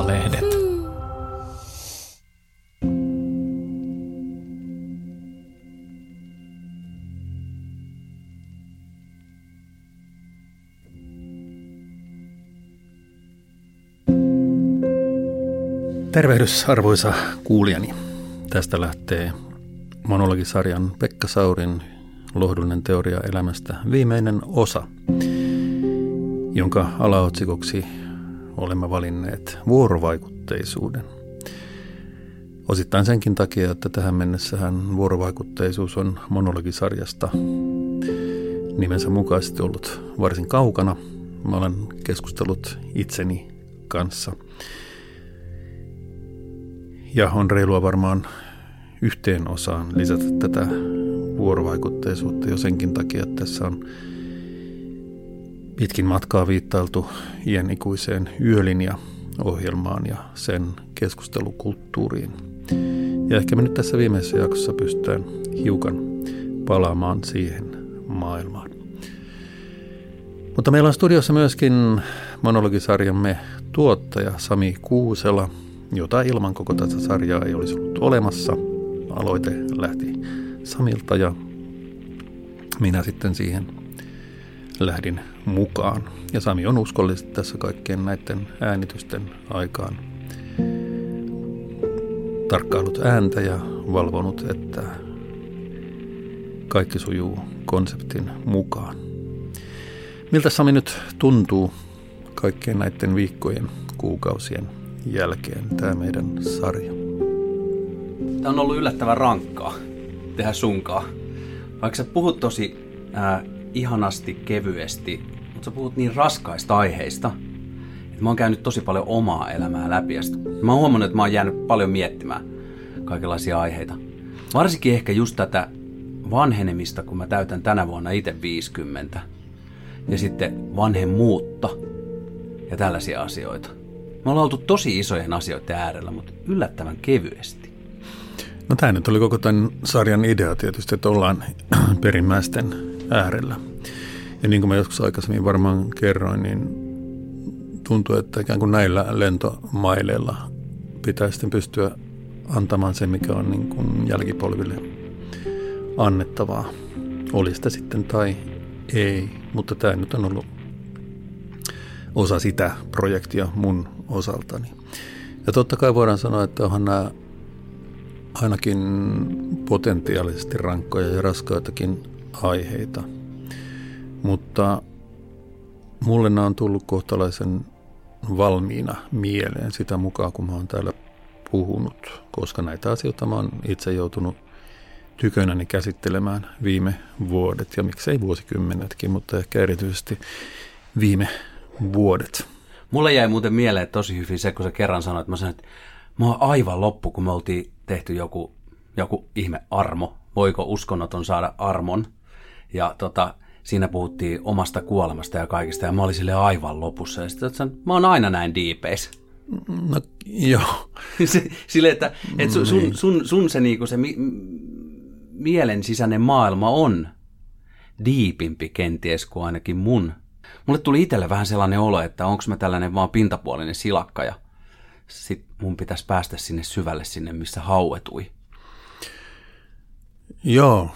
Maalehdet. Tervehdys arvoisa kuulijani. Tästä lähtee monologisarjan Pekka Saurin lohdullinen teoria elämästä viimeinen osa, jonka alaotsikoksi olemme valinneet vuorovaikutteisuuden. Osittain senkin takia, että tähän mennessähän vuorovaikutteisuus on monologisarjasta nimensä mukaisesti ollut varsin kaukana. Mä olen keskustellut itseni kanssa. Ja on reilua varmaan yhteen osaan lisätä tätä vuorovaikutteisuutta jo senkin takia, että tässä on pitkin matkaa viittailtu iän ikuiseen yölinja-ohjelmaan ja sen keskustelukulttuuriin. Ja ehkä me nyt tässä viimeisessä jaksossa pystytään hiukan palaamaan siihen maailmaan. Mutta meillä on studiossa myöskin monologisarjamme tuottaja Sami Kuusela, jota ilman koko tätä sarjaa ei olisi ollut olemassa. Aloite lähti Samilta ja minä sitten siihen lähdin mukaan. Ja Sami on uskollisesti tässä kaikkien näiden äänitysten aikaan tarkkailut ääntä ja valvonut, että kaikki sujuu konseptin mukaan. Miltä Sami nyt tuntuu kaikkien näiden viikkojen, kuukausien jälkeen tämä meidän sarja? Tämä on ollut yllättävän rankkaa tehdä sunkaa. Vaikka sä puhut tosi ää, ihanasti, kevyesti, mutta sä puhut niin raskaista aiheista, että mä oon käynyt tosi paljon omaa elämää läpi. Ja sit, mä oon huomannut, että mä oon jäänyt paljon miettimään kaikenlaisia aiheita. Varsinkin ehkä just tätä vanhenemista, kun mä täytän tänä vuonna itse 50. Ja sitten vanhemmuutta ja tällaisia asioita. Me ollaan oltu tosi isojen asioiden äärellä, mutta yllättävän kevyesti. No tämä nyt oli koko tämän sarjan idea tietysti, että ollaan perimmäisten äärellä. Ja niin kuin mä joskus aikaisemmin varmaan kerroin, niin tuntuu, että ikään kuin näillä lentomaileilla pitää sitten pystyä antamaan se, mikä on niin kuin jälkipolville annettavaa. Oli sitä sitten tai ei, mutta tämä nyt on ollut osa sitä projektia mun osaltani. Ja totta kai voidaan sanoa, että onhan nämä ainakin potentiaalisesti rankkoja ja raskaitakin aiheita. Mutta mulle nämä on tullut kohtalaisen valmiina mieleen sitä mukaan, kun mä oon täällä puhunut, koska näitä asioita mä oon itse joutunut tykönäni käsittelemään viime vuodet ja miksei vuosikymmenetkin, mutta ehkä erityisesti viime vuodet. Mulle jäi muuten mieleen tosi hyvin se, kun sä kerran sanoit, että mä sanoin, että mä oon aivan loppu, kun me oltiin tehty joku, joku ihme armo. Voiko uskonnoton saada armon? Ja tota, siinä puhuttiin omasta kuolemasta ja kaikista, ja mä olin sille aivan lopussa. Ja sitten mä oon aina näin diipeis. No joo. sille, että, että sun, sun, sun, sun se, niinku, se mi, mielen sisäinen maailma on diipimpi kenties kuin ainakin mun. Mulle tuli itselle vähän sellainen olo, että onko mä tällainen vaan pintapuolinen silakka ja sit mun pitäisi päästä sinne syvälle sinne, missä hauetui. Joo.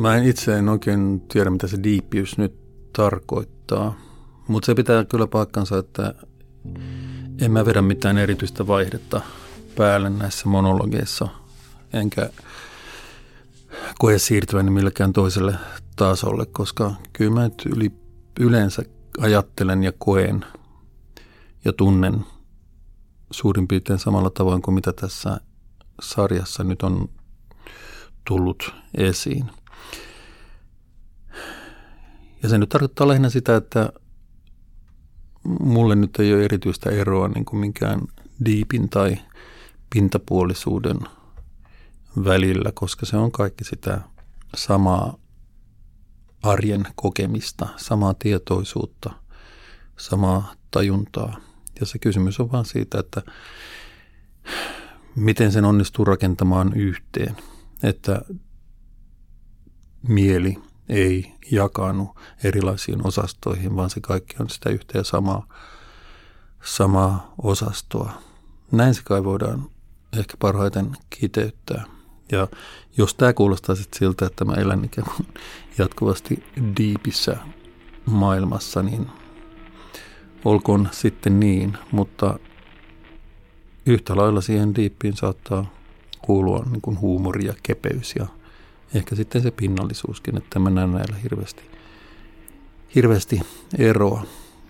Mä en itse en oikein tiedä, mitä se diippiys nyt tarkoittaa. Mutta se pitää kyllä paikkansa, että en mä vedä mitään erityistä vaihdetta päälle näissä monologeissa. Enkä koe siirtyväni millekään toiselle tasolle, koska kyllä mä nyt yli, yleensä ajattelen ja koen ja tunnen suurin piirtein samalla tavoin kuin mitä tässä sarjassa nyt on tullut esiin. Ja se nyt tarkoittaa lähinnä sitä, että mulle nyt ei ole erityistä eroa niin kuin minkään diipin tai pintapuolisuuden välillä, koska se on kaikki sitä samaa arjen kokemista, samaa tietoisuutta, samaa tajuntaa. Ja se kysymys on vaan siitä, että miten sen onnistuu rakentamaan yhteen, että mieli ei jakanut erilaisiin osastoihin, vaan se kaikki on sitä yhtä ja samaa samaa osastoa. Näin se kai voidaan ehkä parhaiten kiteyttää. Ja jos tämä kuulostaa sitten siltä, että mä elän ikään kuin jatkuvasti diipissä maailmassa, niin olkoon sitten niin, mutta yhtä lailla siihen diippiin saattaa kuulua niin kuin huumori ja kepeys ja ehkä sitten se pinnallisuuskin, että mä näen näillä hirveästi, hirveästi eroa.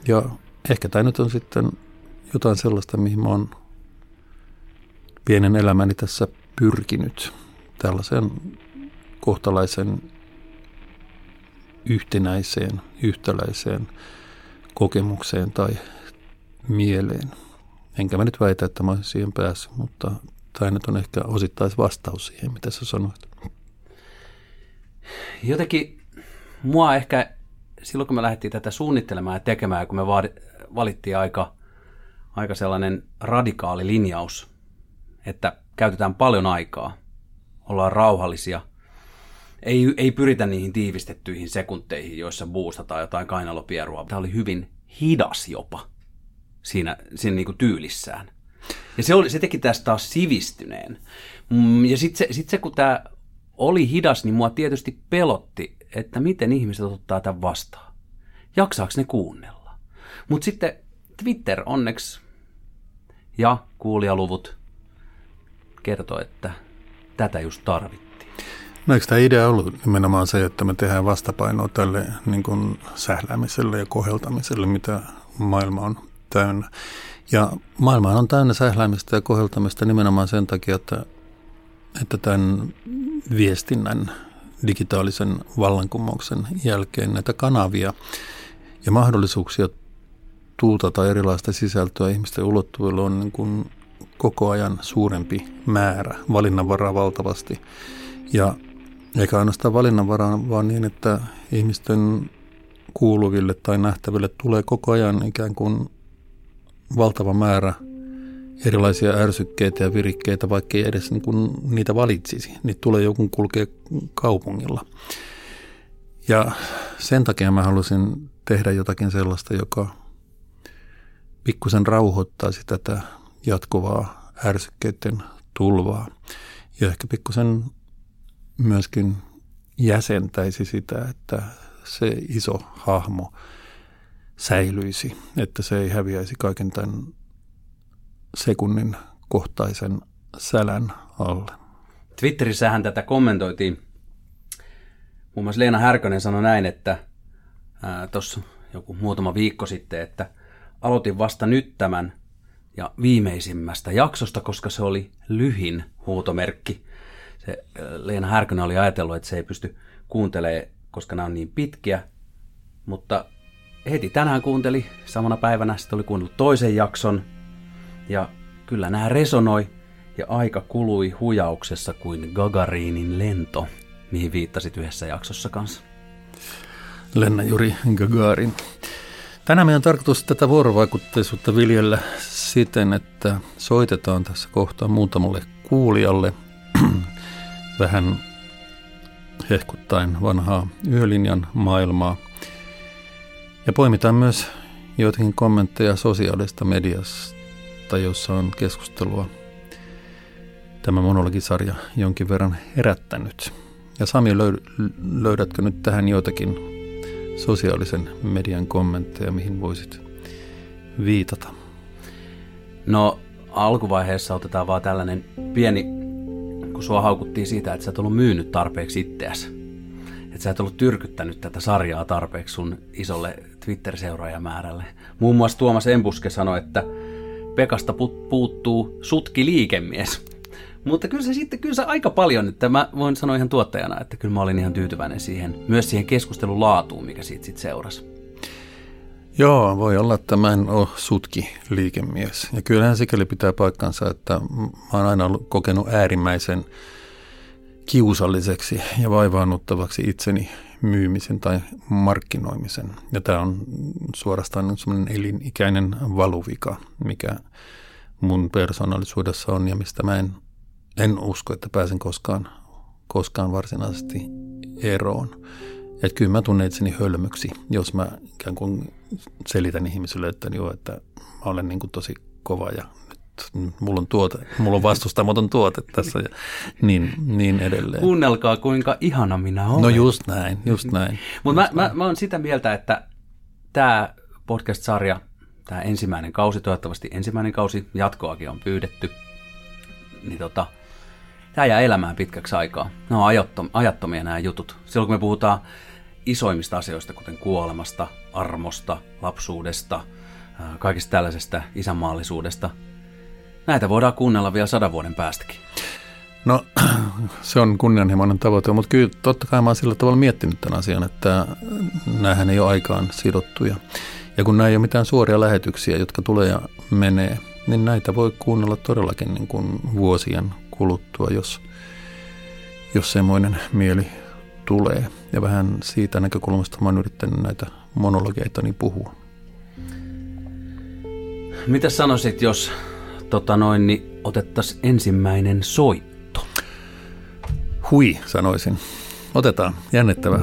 Ja ehkä tämä nyt on sitten jotain sellaista, mihin mä oon pienen elämäni tässä pyrkinyt. Tällaisen kohtalaisen yhtenäiseen, yhtäläiseen kokemukseen tai mieleen. Enkä mä nyt väitä, että mä olisin siihen päässyt, mutta tämä nyt on ehkä osittain vastaus siihen, mitä sä sanoit. Jotenkin mua ehkä silloin, kun me lähdettiin tätä suunnittelemaan ja tekemään, kun me valittiin aika, aika sellainen radikaali linjaus, että käytetään paljon aikaa, ollaan rauhallisia, ei, ei pyritä niihin tiivistettyihin sekunteihin, joissa boostataan jotain kainalopierua. Tämä oli hyvin hidas jopa siinä, siinä niin kuin tyylissään. Ja se, oli, se teki tästä taas sivistyneen. Mm, ja sitten se, sit se, kun tämä oli hidas, niin mua tietysti pelotti, että miten ihmiset ottaa tämän vastaan. Jaksaako ne kuunnella? Mutta sitten Twitter onneksi ja kuulijaluvut kertoo, että tätä just tarvittiin. No eikö tämä idea ollut nimenomaan se, että me tehdään vastapainoa tälle niin kuin sähläämiselle ja koheltamiselle, mitä maailma on täynnä. Ja maailma on täynnä sähläämistä ja koheltamista nimenomaan sen takia, että, että tämän viestinnän digitaalisen vallankumouksen jälkeen näitä kanavia ja mahdollisuuksia tuutata erilaista sisältöä ihmisten ulottuvilla on niin kuin koko ajan suurempi määrä, valinnanvaraa valtavasti. Ja eikä ainoastaan valinnanvaraa, vaan niin, että ihmisten kuuluville tai nähtäville tulee koko ajan ikään kuin valtava määrä erilaisia ärsykkeitä ja virikkeitä, vaikka ei edes niin kuin niitä valitsisi. Niitä tulee joku kulkee kaupungilla. Ja sen takia mä halusin tehdä jotakin sellaista, joka pikkusen rauhoittaisi tätä jatkuvaa ärsykkeiden tulvaa. Ja ehkä pikkusen myöskin jäsentäisi sitä, että se iso hahmo säilyisi, että se ei häviäisi kaiken tämän sekunnin kohtaisen sälän alle. Twitterissähän tätä kommentoitiin. Muun muassa Leena Härkönen sanoi näin, että tuossa joku muutama viikko sitten, että aloitin vasta nyt tämän ja viimeisimmästä jaksosta, koska se oli lyhin huutomerkki se Leena Härkönen oli ajatellut, että se ei pysty kuuntelemaan, koska nämä on niin pitkiä. Mutta heti tänään kuunteli, samana päivänä sitten oli kuunnellut toisen jakson. Ja kyllä nämä resonoi ja aika kului hujauksessa kuin Gagarinin lento, mihin viittasit yhdessä jaksossa kanssa. Lenna Juri Gagarin. Tänään meidän on tarkoitus tätä vuorovaikutteisuutta viljellä siten, että soitetaan tässä kohtaa muutamalle kuulijalle vähän hehkuttaen vanhaa yölinjan maailmaa. Ja poimitaan myös joitakin kommentteja sosiaalista mediasta, jossa on keskustelua tämä monologisarja jonkin verran herättänyt. Ja Sami, löydätkö nyt tähän joitakin sosiaalisen median kommentteja, mihin voisit viitata? No alkuvaiheessa otetaan vaan tällainen pieni kun sua haukuttiin siitä, että sä et ollut myynyt tarpeeksi itseäsi. Että sä et ollut tyrkyttänyt tätä sarjaa tarpeeksi sun isolle Twitter-seuraajamäärälle. Muun muassa Tuomas Embuske sanoi, että Pekasta puuttuu sutki liikemies. Mutta kyllä se sitten, kyllä se aika paljon, että mä voin sanoa ihan tuottajana, että kyllä mä olin ihan tyytyväinen siihen, myös siihen keskustelun laatuun, mikä siitä sitten seurasi. Joo, voi olla, että mä en ole sutki liikemies. Ja kyllähän sikäli pitää paikkansa, että mä oon aina ollut kokenut äärimmäisen kiusalliseksi ja vaivaannuttavaksi itseni myymisen tai markkinoimisen. Ja tämä on suorastaan semmoinen elinikäinen valuvika, mikä mun persoonallisuudessa on ja mistä mä en, en usko, että pääsen koskaan, koskaan varsinaisesti eroon. Että kyllä mä tunnen itseni hölmöksi, jos mä ikään kuin selitän ihmisille, että joo, että mä olen niin kuin tosi kova ja mulla on, tuote, mulla on vastustamaton tuote tässä ja niin, niin edelleen. Kuunnelkaa, kuinka ihana minä olen. No just näin, just näin. Mutta mä, mä, mä oon sitä mieltä, että tämä podcast-sarja, tämä ensimmäinen kausi, toivottavasti ensimmäinen kausi, jatkoakin on pyydetty, niin tota, tämä jää elämään pitkäksi aikaa. Ne on ajattom, ajattomia nämä jutut. Silloin kun me puhutaan isoimmista asioista, kuten kuolemasta, armosta, lapsuudesta, kaikista tällaisesta isänmaallisuudesta, näitä voidaan kuunnella vielä sadan vuoden päästäkin. No se on kunnianhimoinen tavoite, mutta kyllä totta kai mä oon sillä tavalla miettinyt tämän asian, että näähän ei ole aikaan sidottuja. Ja kun nämä ei ole mitään suoria lähetyksiä, jotka tulee ja menee, niin näitä voi kuunnella todellakin niin kuin vuosien kuluttua, jos, jos semmoinen mieli tulee. Ja vähän siitä näkökulmasta mä oon yrittänyt näitä monologeita niin puhua. Mitä sanoisit, jos tota noin, niin otettaisiin ensimmäinen soitto? Hui, sanoisin. Otetaan. Jännittävää.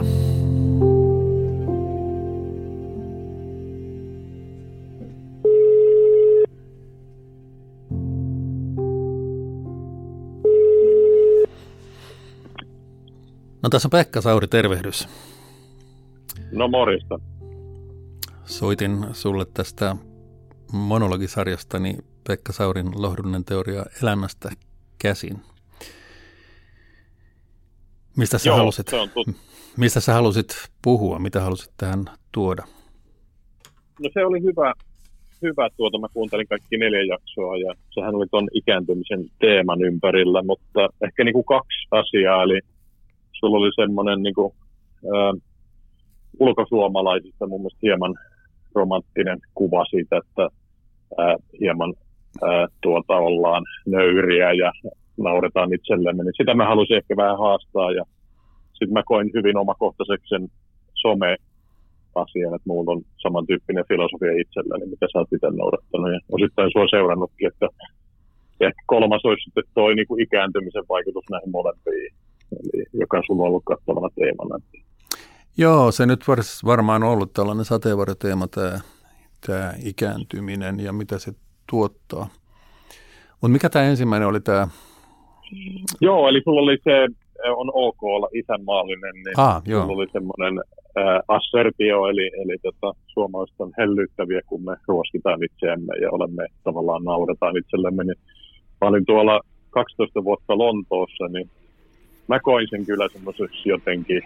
No tässä on Pekka Sauri, tervehdys. No morista. Soitin sulle tästä monologisarjastani Pekka Saurin lohdullinen teoria elämästä käsin. Mistä sä, Joo, halusit, mistä sä halusit puhua? Mitä halusit tähän tuoda? No se oli hyvä, hyvä tuota, mä kuuntelin kaikki neljä jaksoa ja sehän oli ton ikääntymisen teeman ympärillä, mutta ehkä niin kuin kaksi asiaa, eli sulla oli semmoinen niin kuin, äh, ulkosuomalaisista mun mielestä hieman romanttinen kuva siitä, että äh, hieman äh, tuota, ollaan nöyriä ja nauretaan itsellemme, niin sitä mä halusin ehkä vähän haastaa ja sitten mä koin hyvin omakohtaiseksi sen some asian, että mulla on samantyyppinen filosofia itselläni, mitä sä oot itse noudattanut ja osittain sua seurannutkin, että ehkä kolmas olisi sitten toi niin kuin ikääntymisen vaikutus näihin molempiin, eli joka sulla on ollut kattavana teemana. Joo, se nyt varmaan ollut tällainen sateenvarjoteema tämä, tämä ikääntyminen ja mitä se tuottaa. Mutta mikä tämä ensimmäinen oli tämä? Joo, eli sulla oli se, on ok olla isänmaallinen, niin Ah, joo. sulla oli semmoinen äh, assertio, eli, eli tota, suomalaiset on hellyttäviä, kun me ruoskitaan itseämme ja olemme tavallaan nauretaan itsellemme. Niin mä olin tuolla 12 vuotta Lontoossa, niin mä koin sen kyllä semmoiseksi jotenkin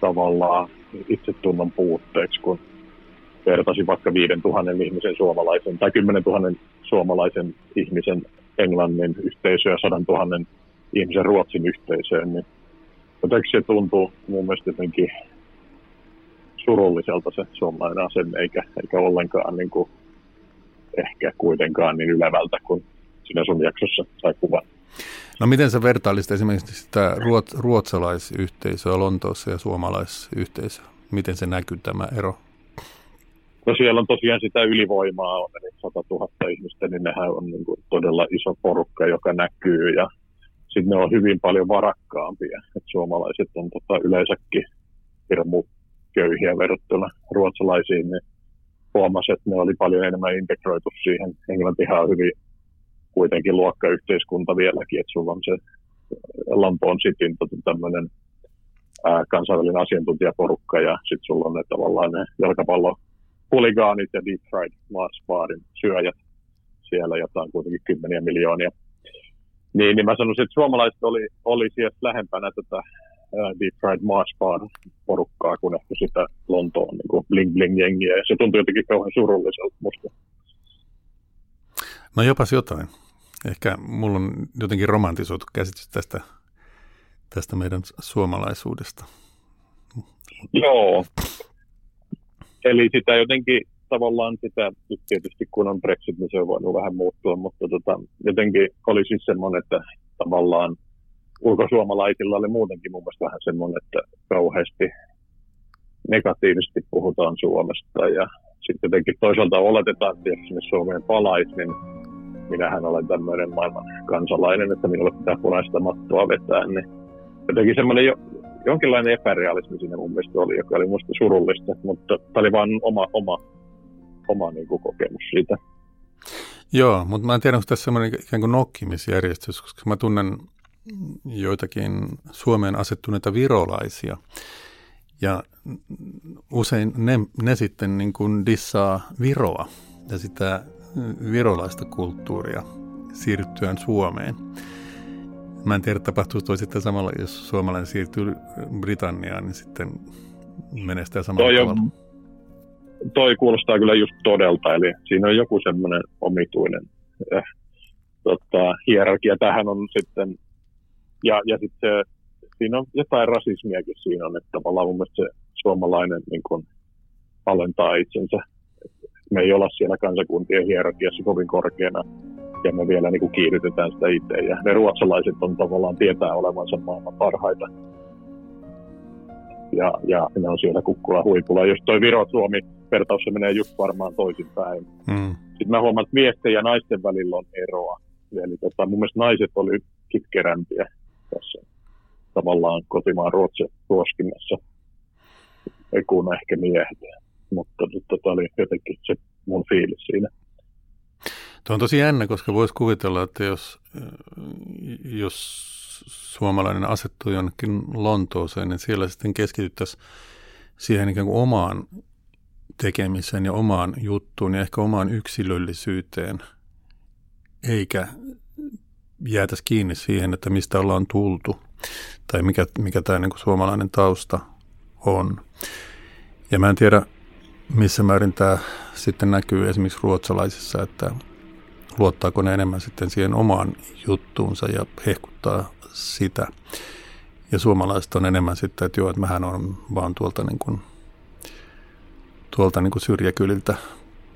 tavallaan itsetunnon puutteeksi, kun vertasin vaikka 5000 ihmisen suomalaisen tai 10 000 suomalaisen ihmisen Englannin yhteisöä ja 100 000 ihmisen Ruotsin yhteisöön, niin jotenkin se tuntuu mun mielestä jotenkin surulliselta se suomalainen asenne, eikä, eikä ollenkaan niin kuin, ehkä kuitenkaan niin ylevältä kuin sinä sun jaksossa sai kuvan. No miten sä vertailisit esimerkiksi sitä ruot, ruotsalaisyhteisöä Lontoossa ja suomalaisyhteisöä? Miten se näkyy tämä ero? No siellä on tosiaan sitä ylivoimaa, on eli 100 000 ihmistä, niin nehän on niin kuin todella iso porukka, joka näkyy ja sitten ne on hyvin paljon varakkaampia. Et suomalaiset on tota yleensäkin hirmu köyhiä verrattuna ruotsalaisiin, niin huomasi, että ne oli paljon enemmän integroitu siihen. Englantihan on hyvin kuitenkin luokkayhteiskunta vieläkin, että sulla on se Lampoon Cityn tota, tämmöinen kansainvälinen asiantuntijaporukka ja sitten sulla on ne tavallaan ne jalkapallo huligaanit ja deep fried Mars Barin syöjät siellä, jota on kuitenkin kymmeniä miljoonia. Niin, niin mä sanoisin, että suomalaiset oli, oli siellä lähempänä tätä Deep Fried Mars Bar porukkaa kuin ehkä sitä Lontoon niin bling bling jengiä. Ja se tuntui jotenkin kauhean surulliselta musta. No jopas jotain. Ehkä mulla on jotenkin romantisoitu käsitys tästä, tästä meidän suomalaisuudesta. Joo. Eli sitä jotenkin tavallaan sitä, nyt tietysti kun on Brexit, niin se on voinut vähän muuttua, mutta tota, jotenkin oli siis semmoinen, että tavallaan ulkosuomalaisilla oli muutenkin mun mielestä vähän semmoinen, että kauheasti negatiivisesti puhutaan Suomesta. Ja sitten jotenkin toisaalta oletetaan, että jos sinne Suomeen palaisi, niin minähän olen tämmöinen maailman kansalainen, että minulle pitää punaista mattoa vetää, niin jotenkin semmoinen jo, jonkinlainen epärealismi siinä mun mielestä oli, joka oli musta surullista, mutta tämä oli vain oma, oma, oma niin kuin kokemus siitä. Joo, mutta mä en tiedä, onko tässä semmoinen ikään kuin nokkimisjärjestys, koska mä tunnen joitakin Suomeen asettuneita virolaisia. Ja usein ne, ne sitten niin kuin dissaa Viroa ja sitä virolaista kulttuuria siirryttyään Suomeen. Mä en tiedä, tapahtuuko sitten samalla, jos suomalainen siirtyy Britanniaan, niin sitten menestää samalla toi tavalla. On, toi kuulostaa kyllä just todelta, eli siinä on joku semmoinen omituinen äh, tota, hierarkia. Tähän on sitten, ja, ja sitten siinä on jotain rasismiakin siinä on, että tavallaan mun mielestä se suomalainen niin kun, alentaa itsensä. Me ei olla siellä kansakuntien hierarkiassa kovin korkeana ja me vielä niin kuin kiihdytetään sitä itse. Ja ne ruotsalaiset on tavallaan tietää olevansa maailman parhaita. Ja, ja ne on siellä kukkula huipulla. Jos toi Viro-Suomi vertaus se menee just varmaan toisinpäin. Mm. Sitten mä huomaan, että miesten ja naisten välillä on eroa. Eli tota, mun mielestä naiset oli kitkerämpiä tässä tavallaan kotimaan ruotsin ruoskinnassa kuin ehkä miehet. Mutta tota oli jotenkin se mun fiilis siinä. Tuo on tosi jännä, koska voisi kuvitella, että jos, jos suomalainen asettuu jonnekin Lontooseen, niin siellä sitten keskityttäisiin siihen ikään kuin omaan tekemiseen ja omaan juttuun ja ehkä omaan yksilöllisyyteen, eikä jäätäisi kiinni siihen, että mistä ollaan tultu tai mikä, mikä tämä niin suomalainen tausta on. Ja mä en tiedä, missä määrin tämä sitten näkyy esimerkiksi ruotsalaisissa, että luottaako ne enemmän sitten siihen omaan juttuunsa ja hehkuttaa sitä. Ja suomalaiset on enemmän sitten, että joo, että mähän on vaan tuolta, niin kuin, tuolta niin kuin syrjäkyliltä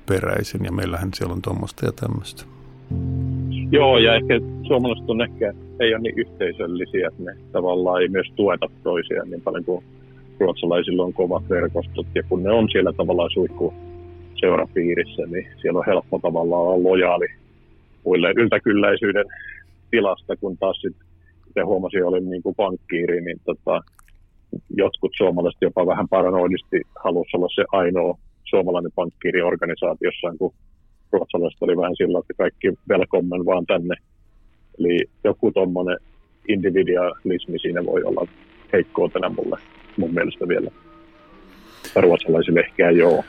peräisin ja meillähän siellä on tuommoista ja tämmöistä. Joo, ja ehkä suomalaiset on ehkä, ei ole niin yhteisöllisiä, että ne tavallaan ei myös tueta toisiaan niin paljon kuin ruotsalaisilla on kovat verkostot. Ja kun ne on siellä tavallaan suihku seurapiirissä, niin siellä on helppo tavallaan olla lojaali muille yltäkylläisyyden tilasta, kun taas sitten huomasin, olin niin kuin pankkiiri, niin tota, jotkut suomalaiset jopa vähän paranoidisti halusivat olla se ainoa suomalainen pankkiiri organisaatiossa, kun ruotsalaiset oli vähän sillä, että kaikki velkommen vaan tänne. Eli joku tuommoinen individualismi siinä voi olla heikkoa tänä mulle mun mielestä vielä. Ruotsalaisille ehkä joo.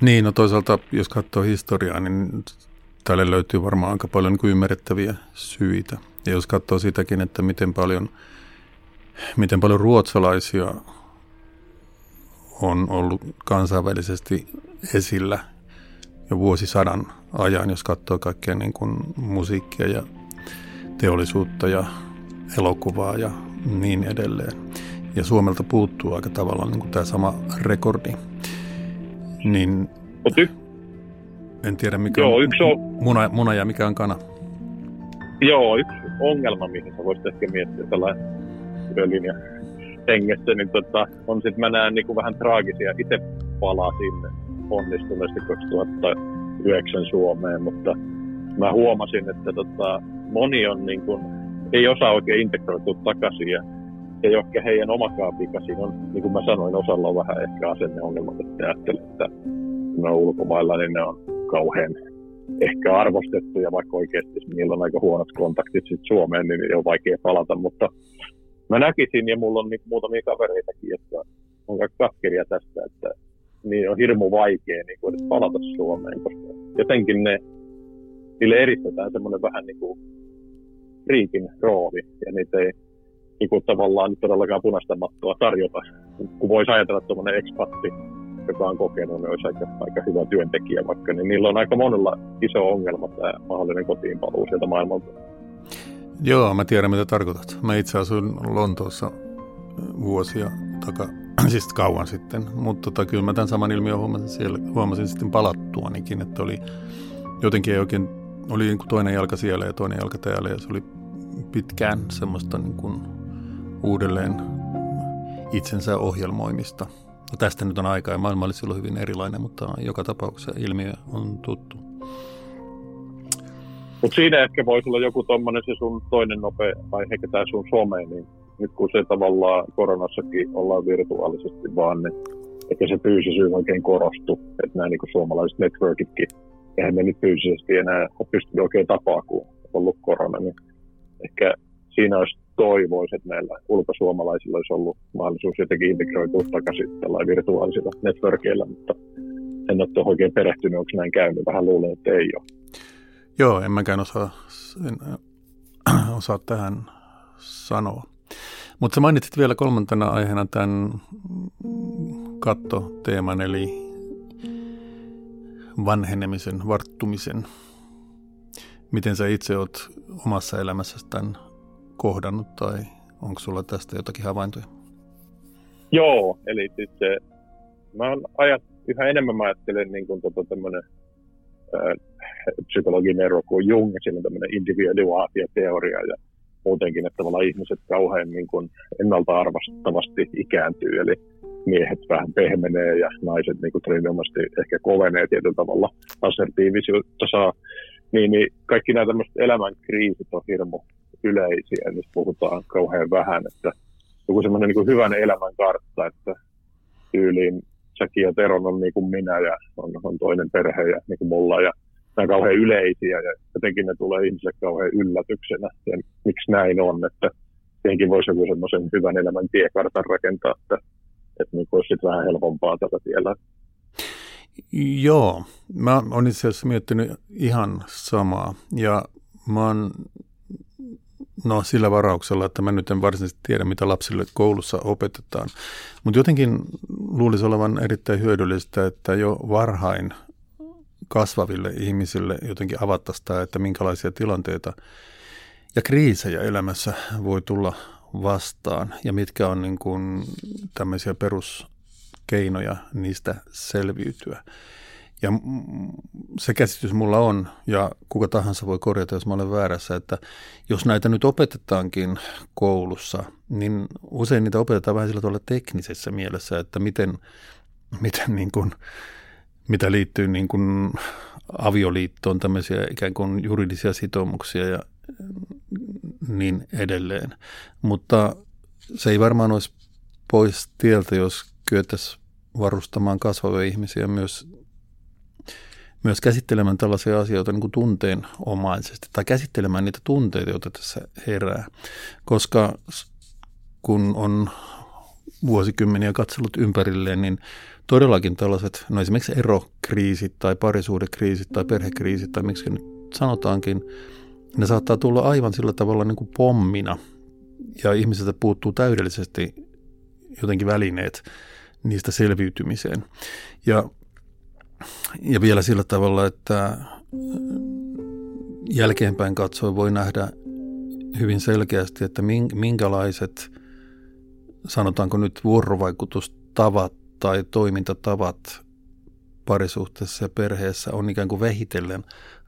Niin, no toisaalta jos katsoo historiaa, niin tälle löytyy varmaan aika paljon niin ymmärrettäviä syitä. Ja jos katsoo sitäkin, että miten paljon, miten paljon ruotsalaisia on ollut kansainvälisesti esillä jo vuosisadan ajan, jos katsoo kaikkea niin kuin musiikkia ja teollisuutta ja elokuvaa ja niin edelleen. Ja Suomelta puuttuu aika tavallaan niin kuin tämä sama rekordi. Niin en tiedä mikä Joo, on, yksi on muna, muna ja mikä on kana. Joo, yksi ongelma, mihin sä voisit ehkä miettiä tällainen työlinja hengessä, niin tota, on sitten mä näen niin kuin vähän traagisia. Itse palasin onnistuneesti 2009 Suomeen, mutta mä huomasin, että tota, moni on niin kuin, ei osaa oikein integroitua takaisin ja ei ole ehkä heidän omakaan vika. Siinä on, niin kuin mä sanoin, osalla on vähän ehkä asenneongelmat, että ajattelee, että kun ne on ulkomailla, niin ne on kauhean ehkä arvostettuja, vaikka oikeasti niillä on aika huonot kontaktit sit Suomeen, niin ei ole vaikea palata, mutta mä näkisin, ja mulla on niin muutamia kavereitakin, että on katkeria tästä, että niin on hirmu vaikea niin kuin palata Suomeen, koska jotenkin ne, niille eristetään semmoinen vähän niin kuin riikin rooli, ja niitä ei niin kuin tavallaan todellakaan punaista mattoa tarjota. Kun voisi ajatella tuommoinen ekspatti, joka on kokenut, niin olisi aika, aika hyvä työntekijä vaikka, niin niillä on aika monella iso ongelma tämä mahdollinen kotiinpaluu sieltä maailmalta. Joo, mä tiedän mitä tarkoitat. Mä itse asuin Lontoossa vuosia taka, siis kauan sitten, mutta tota, kyllä mä tämän saman ilmiön huomasin, siellä, huomasin sitten palattuanikin, että oli jotenkin ei oikein, oli niin kuin toinen jalka siellä ja toinen jalka täällä ja se oli pitkään semmoista niin kuin uudelleen itsensä ohjelmoimista. No tästä nyt on aikaa ja maailma oli silloin hyvin erilainen, mutta joka tapauksessa ilmiö on tuttu. Mutta siinä ehkä voisi olla joku tuommoinen se sun toinen nopea aihe, tämä sun some, niin nyt kun se tavallaan koronassakin ollaan virtuaalisesti vaan, niin että se fyysisyys oikein korostu, että nämä niin suomalaiset networkitkin, eihän me nyt fyysisesti enää pysty oikein tapaa, kun on ollut korona, niin ehkä siinä olisi toivoisi, että meillä ulkosuomalaisilla olisi ollut mahdollisuus jotenkin integroitua takaisin tällä virtuaalisilla networkeilla, mutta en ole oikein perehtynyt, onko näin käynyt. Vähän luulen, että ei ole. Joo, en mäkään osaa, en, osaa tähän sanoa. Mutta sä mainitsit vielä kolmantena aiheena tämän kattoteeman, eli vanhenemisen, varttumisen. Miten sä itse oot omassa elämässäsi tämän kohdannut tai onko sulla tästä jotakin havaintoja? Joo, eli siis se, mä oon ajat, yhä enemmän mä ajattelen niin kuin tota tämmönen, ää, psykologin ero kuin Jung, siinä on tämmöinen individuaatioteoria ja muutenkin, että tavallaan ihmiset kauhean niin kuin ennalta arvastavasti ikääntyy, eli miehet vähän pehmenee ja naiset niin kuin ehkä kovenee tietyllä tavalla, assertiivisuutta saa, niin, niin kaikki nämä tämmöiset elämän kriisit on hirmu yleisiä, niin puhutaan kauhean vähän, että joku semmoinen niin hyvän elämän kartta, että tyyliin säkin ja Teron on niin kuin minä ja on, on toinen perhe ja niin kuin mulla ja nämä kauhean yleisiä ja jotenkin ne tulee ihmisille kauhean yllätyksenä. Ja miksi näin on, että tietenkin voisi joku semmoisen hyvän elämän tiekartan rakentaa, että, että niin olisi vähän helpompaa tällä tiellä. Joo, mä oon itse asiassa miettinyt ihan samaa ja mä oon No sillä varauksella, että mä nyt en varsinaisesti tiedä, mitä lapsille koulussa opetetaan. Mutta jotenkin luulisi olevan erittäin hyödyllistä, että jo varhain kasvaville ihmisille jotenkin avattaisiin tämä, että minkälaisia tilanteita ja kriisejä elämässä voi tulla vastaan ja mitkä on niin kuin tämmöisiä peruskeinoja niistä selviytyä. Ja se käsitys mulla on, ja kuka tahansa voi korjata, jos mä olen väärässä, että jos näitä nyt opetetaankin koulussa, niin usein niitä opetetaan vähän sillä tavalla teknisessä mielessä, että miten, miten niin kuin, mitä liittyy niin kuin avioliittoon, tämmöisiä ikään kuin juridisia sitoumuksia ja niin edelleen. Mutta se ei varmaan olisi pois tieltä, jos kyettäisiin varustamaan kasvavia ihmisiä myös myös käsittelemään tällaisia asioita niin kuin tunteenomaisesti tai käsittelemään niitä tunteita, joita tässä herää. Koska kun on vuosikymmeniä katsellut ympärilleen, niin todellakin tällaiset, no esimerkiksi erokriisit tai parisuudekriisit tai perhekriisit tai miksi nyt sanotaankin, ne saattaa tulla aivan sillä tavalla niin kuin pommina ja ihmisiltä puuttuu täydellisesti jotenkin välineet niistä selviytymiseen. Ja ja vielä sillä tavalla, että jälkeenpäin katsoen voi nähdä hyvin selkeästi, että minkälaiset, sanotaanko nyt vuorovaikutustavat tai toimintatavat parisuhteessa ja perheessä on ikään kuin vähitellen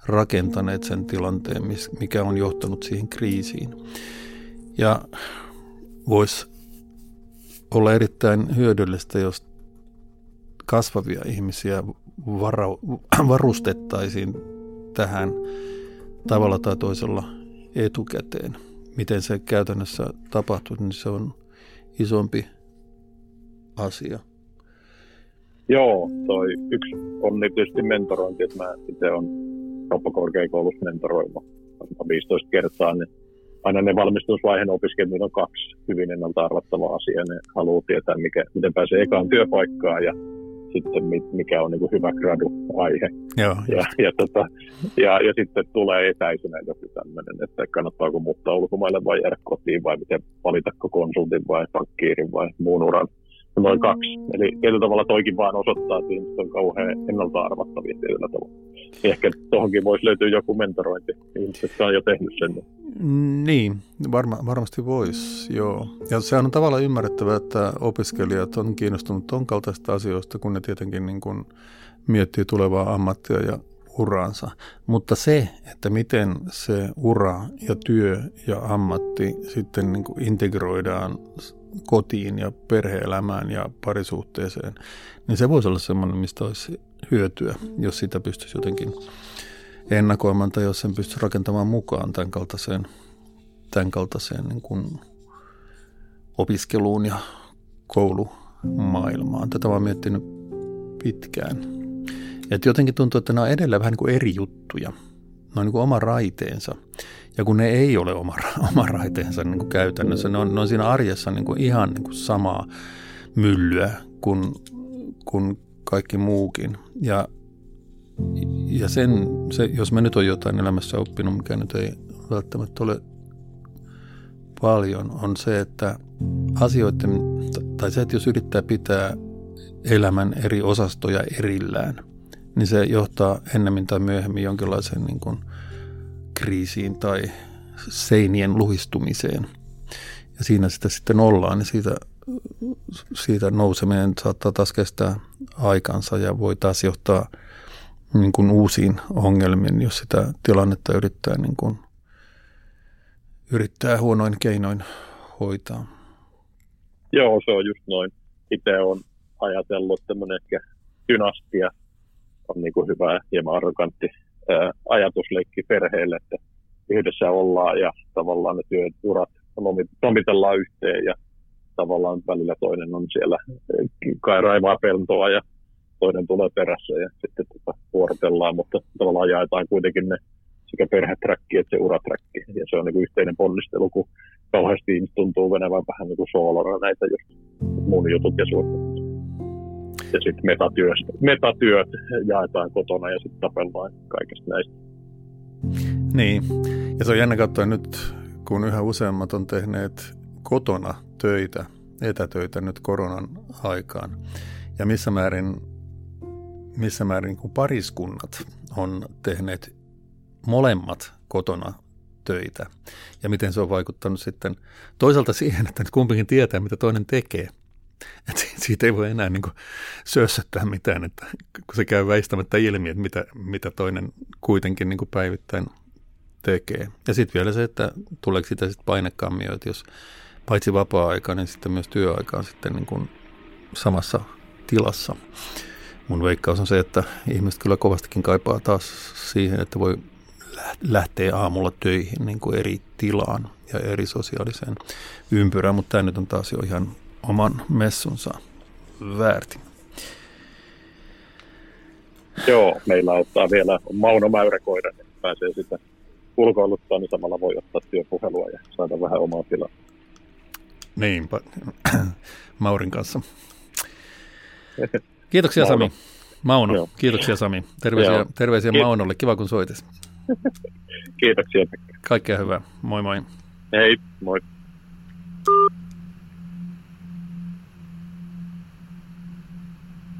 rakentaneet sen tilanteen, mikä on johtanut siihen kriisiin. Ja voisi olla erittäin hyödyllistä, jos kasvavia ihmisiä vara, varustettaisiin tähän tavalla tai toisella etukäteen. Miten se käytännössä tapahtuu, niin se on isompi asia. Joo, toi yksi on tietysti mentorointi, että mä itse olen kauppakorkeakoulussa mentoroima 15 kertaa, niin aina ne valmistusvaiheen opiskelijat on kaksi hyvin ennalta arvattavaa asiaa. Ne haluaa tietää, mikä, miten pääsee ekaan työpaikkaan ja sitten mikä on niin hyvä gradu-aihe. Joo, ja, ja, tota, ja, ja, sitten tulee etäisenä joku tämmöinen, että kannattaako muuttaa ulkomaille vai jäädä kotiin vai miten valitako konsultin vai pankkiirin vai muun uran. Noin kaksi. Eli tietyllä tavalla toikin vaan osoittaa, että ihmiset on kauhean ennalta arvattavia tietyllä tavalla. Ehkä tuohonkin voisi löytyä joku mentorointi. Ihmiset on jo tehnyt sen. Niin, varma, varmasti voisi, joo. Ja se on tavallaan ymmärrettävää, että opiskelijat on kiinnostunut ton kaltaista asioista, kun ne tietenkin niin kuin miettii tulevaa ammattia ja uraansa. Mutta se, että miten se ura ja työ ja ammatti sitten niin kuin integroidaan kotiin ja perheelämään ja parisuhteeseen, niin se voisi olla semmoinen, mistä olisi hyötyä, jos sitä pystyisi jotenkin ennakoimaan tai jos sen pystyisi rakentamaan mukaan tämän kaltaiseen, tämän kaltaiseen niin kuin opiskeluun ja koulumaailmaan. Tätä olen miettinyt pitkään. Et jotenkin tuntuu, että nämä on edelleen vähän niin kuin eri juttuja. Ne on niin kuin oma raiteensa. Ja kun ne ei ole oma, oma raiteensa niin kuin käytännössä, ne on, ne on siinä arjessa niin kuin ihan niin kuin samaa myllyä kuin, kuin kaikki muukin. Ja, ja sen, se, jos mä nyt on jotain elämässä oppinut, mikä nyt ei välttämättä ole paljon, on se, että asioiden, tai se, että jos yrittää pitää elämän eri osastoja erillään, niin se johtaa ennemmin tai myöhemmin jonkinlaiseen niin kuin kriisiin tai seinien luhistumiseen. Ja siinä sitä sitten ollaan, niin siitä, siitä nouseminen saattaa taas kestää aikansa ja voi taas johtaa niin kuin uusiin ongelmiin, jos sitä tilannetta yrittää, niin kuin, yrittää huonoin keinoin hoitaa. Joo, se on just noin. Itse on ajatellut, että ehkä dynastia on niin kuin hyvä hieman arrogantti ajatusleikki perheelle, että yhdessä ollaan ja tavallaan ne työurat lomitellaan yhteen ja tavallaan välillä toinen on siellä kai raivaa peltoa ja toinen tulee perässä ja sitten tota, vuorotellaan, mutta tavallaan jaetaan kuitenkin ne sekä perheträkki että se uraträkki. Ja se on niin kuin yhteinen ponnistelu, kun kauheasti tuntuu venevän vähän niin kuin soolona näitä just mun jutut ja suorittelut. Ja sitten metatyöt, metatyöt jaetaan kotona ja sitten tapellaan kaikesta näistä. Niin, ja se on jännä katsoa nyt, kun yhä useammat on tehneet kotona töitä, etätöitä nyt koronan aikaan. Ja missä määrin, missä määrin kun pariskunnat on tehneet molemmat kotona töitä. Ja miten se on vaikuttanut sitten toisaalta siihen, että nyt kumpikin tietää, mitä toinen tekee. Et siitä ei voi enää niin kuin sössöttää mitään, että kun se käy väistämättä ilmi, että mitä, mitä toinen kuitenkin niin päivittäin tekee. Ja sitten vielä se, että tuleeko sitä sitten painekammio, että jos paitsi vapaa-aika, niin sitten myös työaika on sitten niin kuin samassa tilassa. Mun veikkaus on se, että ihmiset kyllä kovastikin kaipaa taas siihen, että voi lähtee aamulla töihin niin kuin eri tilaan ja eri sosiaaliseen ympyrään, mutta tämä nyt on taas jo ihan oman messunsa väärti. Joo, meillä ottaa vielä Mauno Mäyräkoira, niin pääsee sitä ulkoiluttaa, niin samalla voi ottaa työpuhelua ja saada vähän omaa tilaa. Niin, Maurin kanssa. Kiitoksia Mauno. Sami. Mauno, Joo. kiitoksia Sami. Terveisiä, terveisiä Maunolle, kiva kun soitis. Kiitoksia. Kaikkea hyvää. Moi moi. Hei, moi.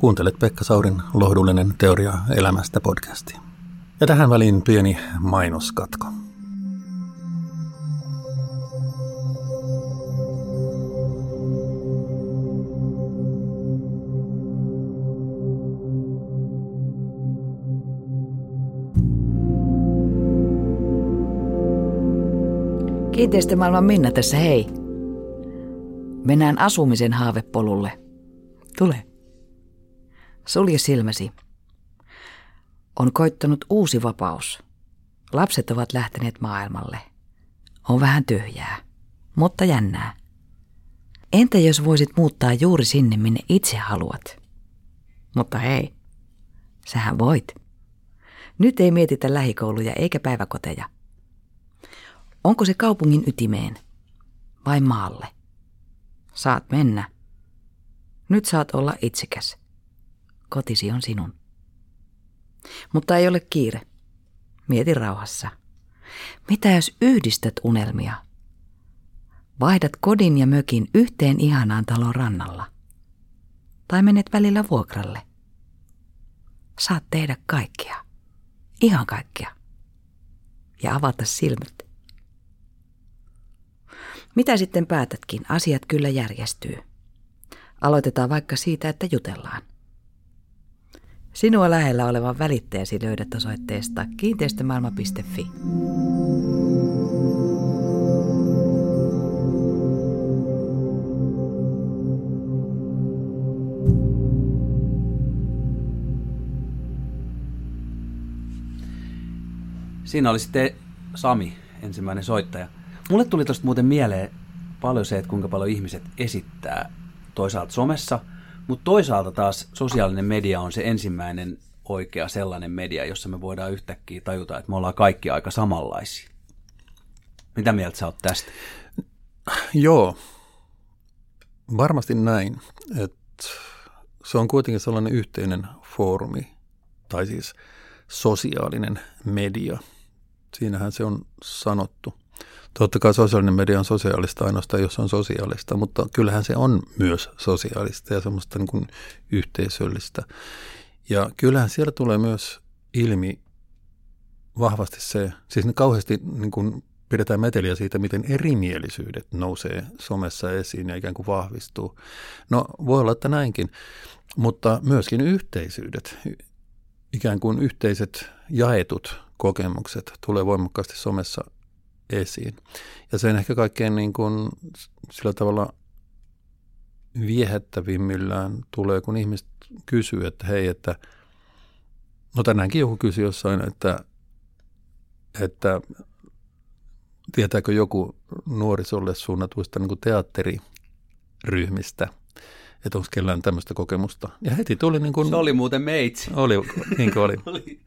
Kuuntelet Pekka Saurin lohdullinen teoria elämästä podcasti. Ja tähän väliin pieni mainoskatko. Kiinteistömaailman Minna tässä, hei. Mennään asumisen haavepolulle. Tule. Sulje silmäsi. On koittanut uusi vapaus. Lapset ovat lähteneet maailmalle. On vähän tyhjää, mutta jännää. Entä jos voisit muuttaa juuri sinne, minne itse haluat? Mutta hei, sähän voit. Nyt ei mietitä lähikouluja eikä päiväkoteja. Onko se kaupungin ytimeen vai maalle? Saat mennä. Nyt saat olla itsekäs. Kotisi on sinun. Mutta ei ole kiire. Mieti rauhassa. Mitä jos yhdistät unelmia? Vaihdat kodin ja mökin yhteen ihanaan talon rannalla. Tai menet välillä vuokralle. Saat tehdä kaikkea. Ihan kaikkea. Ja avata silmät. Mitä sitten päätätkin, asiat kyllä järjestyy. Aloitetaan vaikka siitä, että jutellaan. Sinua lähellä olevan välittäjäsi löydät osoitteesta kiinteistömaailma.fi. Siinä oli sitten Sami, ensimmäinen soittaja. Mulle tuli tuosta muuten mieleen paljon se, että kuinka paljon ihmiset esittää toisaalta somessa, mutta toisaalta taas sosiaalinen media on se ensimmäinen oikea sellainen media, jossa me voidaan yhtäkkiä tajuta, että me ollaan kaikki aika samanlaisia. Mitä mieltä sä oot tästä? Joo, varmasti näin. Että se on kuitenkin sellainen yhteinen foorumi, tai siis sosiaalinen media. Siinähän se on sanottu. Totta kai sosiaalinen media on sosiaalista ainoastaan, jos on sosiaalista, mutta kyllähän se on myös sosiaalista ja semmoista niin kuin yhteisöllistä. Ja kyllähän siellä tulee myös ilmi vahvasti se, siis ne kauheasti niin kuin pidetään meteliä siitä, miten erimielisyydet nousee somessa esiin ja ikään kuin vahvistuu. No voi olla, että näinkin, mutta myöskin yhteisyydet, ikään kuin yhteiset jaetut kokemukset tulee voimakkaasti somessa esiin. Ja sen ehkä kaikkein niin kuin sillä tavalla viehättävimmillään tulee, kun ihmiset kysyy, että hei, että no tänäänkin joku kysyi jossain, että, että tietääkö joku nuorisolle suunnatuista niin teatteriryhmistä, että onko kellään tämmöistä kokemusta. Ja heti tuli niin kuin... Se oli muuten meitsi. Oli, niin kuin oli. oli.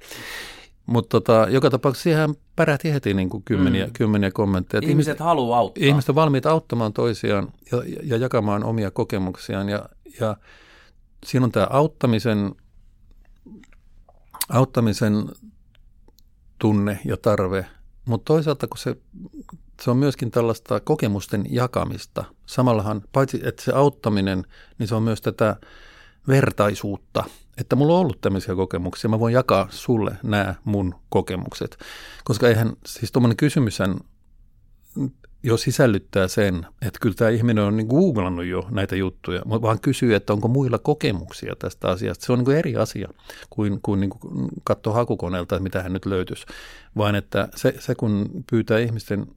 Mutta tota, joka tapauksessa siihen pärähti heti niin kuin kymmeniä, mm. kymmeniä kommentteja. Ihmiset, ihmiset haluaa auttaa. Ihmiset on valmiita auttamaan toisiaan ja, ja jakamaan omia kokemuksiaan. Ja, ja siinä on tämä auttamisen, auttamisen tunne ja tarve, mutta toisaalta kun se, se on myöskin tällaista kokemusten jakamista. Samallahan, paitsi että se auttaminen, niin se on myös tätä vertaisuutta – että mulla on ollut tämmöisiä kokemuksia, mä voin jakaa sulle nämä mun kokemukset. Koska eihän, siis tuommoinen kysymyshän jo sisällyttää sen, että kyllä tämä ihminen on niin googlannut jo näitä juttuja, vaan kysyy, että onko muilla kokemuksia tästä asiasta. Se on niin kuin eri asia kuin, kuin, niin kuin katsoa hakukoneelta, että mitä hän nyt löytyisi, vaan että se, se kun pyytää ihmisten,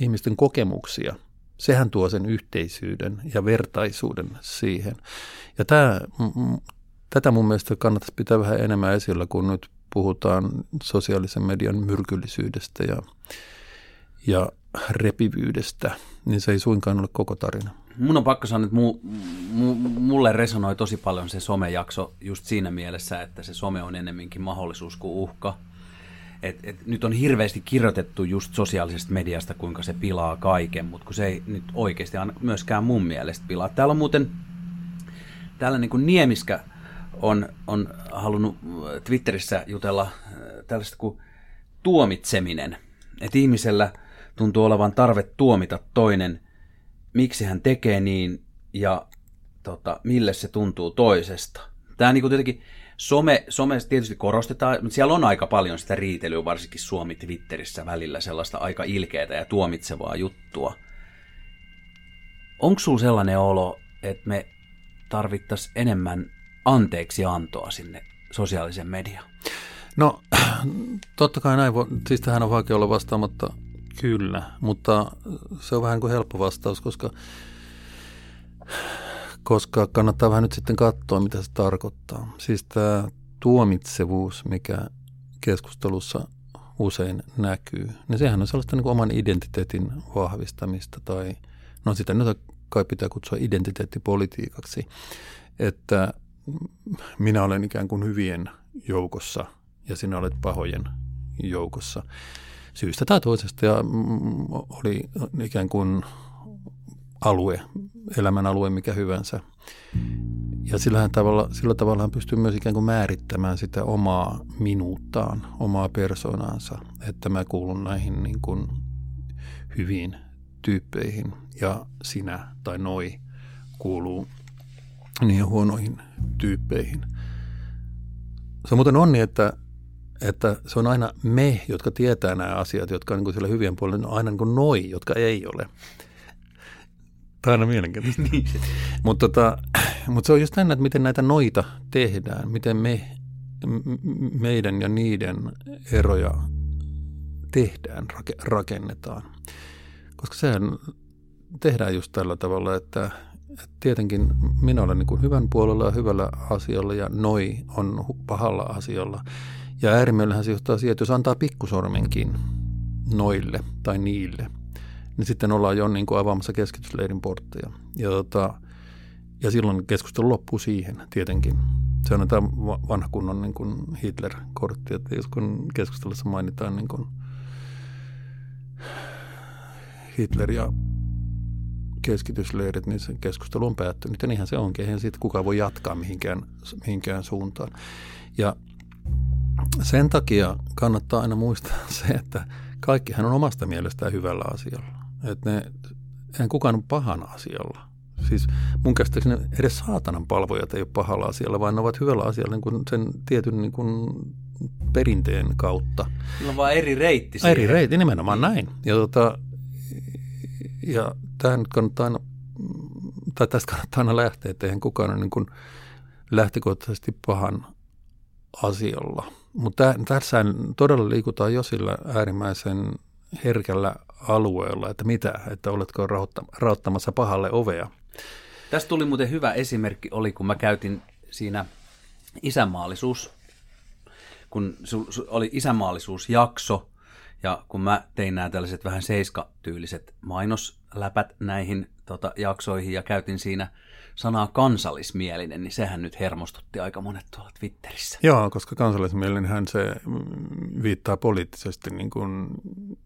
ihmisten kokemuksia, sehän tuo sen yhteisyyden ja vertaisuuden siihen. Ja tämä tätä mun mielestä kannattaisi pitää vähän enemmän esillä, kun nyt puhutaan sosiaalisen median myrkyllisyydestä ja, ja repivyydestä, niin se ei suinkaan ole koko tarina. Mun on pakko sanoa, että mu, mu, mulle resonoi tosi paljon se somejakso just siinä mielessä, että se some on enemmänkin mahdollisuus kuin uhka. Et, et nyt on hirveästi kirjoitettu just sosiaalisesta mediasta, kuinka se pilaa kaiken, mutta kun se ei nyt oikeasti myöskään mun mielestä pilaa. Täällä on muuten täällä niin kuin Niemiskä on, on halunnut Twitterissä jutella äh, tällaista kuin tuomitseminen. Että ihmisellä tuntuu olevan tarve tuomita toinen, miksi hän tekee niin ja tota, mille se tuntuu toisesta. Tämä niin tietenkin some, some tietysti korostetaan, mutta siellä on aika paljon sitä riitelyä, varsinkin Suomi Twitterissä välillä sellaista aika ilkeää ja tuomitsevaa juttua. Onko sulla sellainen olo, että me tarvittaisiin enemmän anteeksi antoa sinne sosiaalisen mediaan? No totta kai näin, siis tähän on vaikea olla vastaamatta kyllä, mutta se on vähän kuin helppo vastaus, koska, koska kannattaa vähän nyt sitten katsoa, mitä se tarkoittaa. Siis tämä tuomitsevuus, mikä keskustelussa usein näkyy, niin sehän on sellaista niin kuin oman identiteetin vahvistamista tai no sitä nyt kai pitää kutsua identiteettipolitiikaksi, että minä olen ikään kuin hyvien joukossa ja sinä olet pahojen joukossa syystä tai toisesta. Ja oli ikään kuin alue, elämän alue mikä hyvänsä. Ja sillä tavalla, sillä tavalla hän pystyy myös ikään kuin määrittämään sitä omaa minuuttaan, omaa persoonaansa, että mä kuulun näihin niin kuin hyviin tyyppeihin ja sinä tai noi kuuluu niihin huonoihin tyyppeihin. Se on muuten onni, että, että se on aina me, jotka tietää nämä asiat, jotka on niin siellä hyvien puolella, on aina niin kuin noi, jotka ei ole. Tämä on aina mielenkiintoista. niin. Mutta tota, mut se on just näin, että miten näitä noita tehdään, miten me, meidän ja niiden eroja tehdään, rakennetaan. Koska sehän tehdään just tällä tavalla, että tietenkin minä olen niin hyvän puolella ja hyvällä asialla ja noi on pahalla asialla. Ja äärimmillähän se johtaa siihen, että jos antaa pikkusormenkin noille tai niille, niin sitten ollaan jo niin kuin avaamassa keskitysleirin portteja. Ja, tota, ja silloin keskustelu loppuu siihen tietenkin. Se on tämä vanha kunnon niin kuin Hitler-kortti, että jos kun keskustelussa mainitaan niin kuin Hitler ja keskitysleirit, niin se keskustelu on päättynyt. Ja niinhän se onkin. Eihän siitä kukaan voi jatkaa mihinkään, mihinkään suuntaan. Ja sen takia kannattaa aina muistaa se, että kaikkihan on omasta mielestään hyvällä asialla. Että ne, eihän kukaan ole pahana asialla. Siis mun käsittääkseni edes saatanan palvojat ei ole pahalla asialla, vaan ne ovat hyvällä asialla niin kuin sen tietyn niin kuin perinteen kautta. No vaan eri reitti siihen. Eri reitti, nimenomaan näin. Ja, tota, ja tähän kannattaa aina, tai tästä kannattaa aina lähteä, että eihän kukaan ole niin kuin lähtökohtaisesti pahan asialla. Mutta tässä todella liikutaan jo sillä äärimmäisen herkällä alueella, että mitä, että oletko rauttamassa pahalle ovea. Tästä tuli muuten hyvä esimerkki, oli kun mä käytin siinä isänmaallisuus, kun oli isänmaallisuusjakso, ja kun mä tein nämä tällaiset vähän seiskatyyliset mainosläpät näihin tota, jaksoihin ja käytin siinä – sanaa kansallismielinen, niin sehän nyt hermostutti aika monet tuolla Twitterissä. Joo, koska kansallismielinen se viittaa poliittisesti niin kuin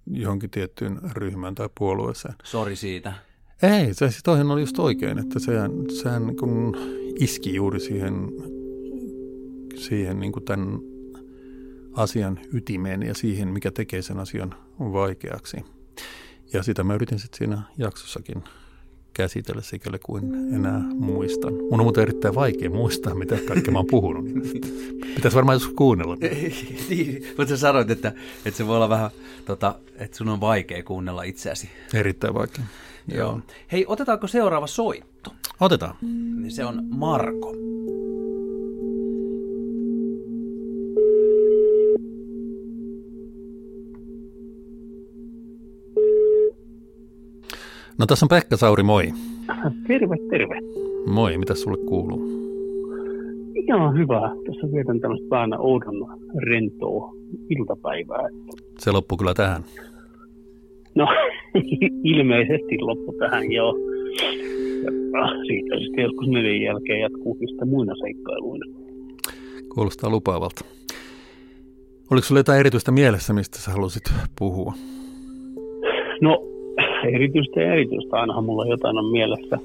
johonkin tiettyyn ryhmään tai puolueeseen. Sori siitä. Ei, se siis toihan oli just oikein, että sehän, sehän niin kuin iski juuri siihen, siihen niin kuin tämän asian ytimeen ja siihen, mikä tekee sen asian vaikeaksi. Ja sitä mä yritin sitten siinä jaksossakin käsitellä sikäli kuin enää muistan. Mun on muuten erittäin vaikea muistaa, mitä kaikkea mä oon puhunut. Pitäisi varmaan joskus kuunnella. niin, mutta sä sanoit, että, että se voi olla vähän, tota, että sun on vaikea kuunnella itseäsi. Erittäin vaikea. Joo. Joo. Hei, otetaanko seuraava soitto? Otetaan. Se on Marko. No tässä on Pekka Sauri, moi. Terve, terve. Moi, mitä sulle kuuluu? Ihan hyvä. Tässä vietän tämmöistä vähän oudon rentoa iltapäivää. Se loppuu kyllä tähän. No, ilmeisesti loppu tähän, joo. Ja siitä sitten joskus neljän jälkeen jatkuu sitten muina seikkailuina. Kuulostaa lupaavalta. Oliko sinulla jotain erityistä mielessä, mistä sä halusit puhua? No, erityistä ja erityistä, ainahan mulla jotain on mielessä.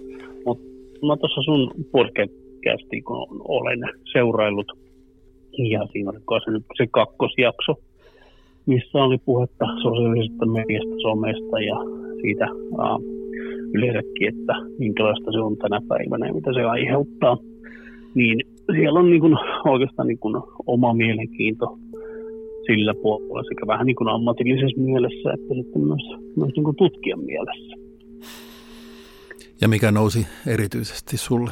Mutta mä tuossa sun podcastiin, kun olen seuraillut, ja siinä oli se, nyt se kakkosjakso, missä oli puhetta sosiaalisesta mediasta, somesta ja siitä uh, yleensäkin, että minkälaista se on tänä päivänä ja mitä se aiheuttaa. Niin siellä on niin kun, oikeastaan niin kun oma mielenkiinto sillä puolella sekä vähän niin kuin ammatillisessa mielessä että sitten myös, myös niin kuin tutkijan mielessä. Ja mikä nousi erityisesti sulle?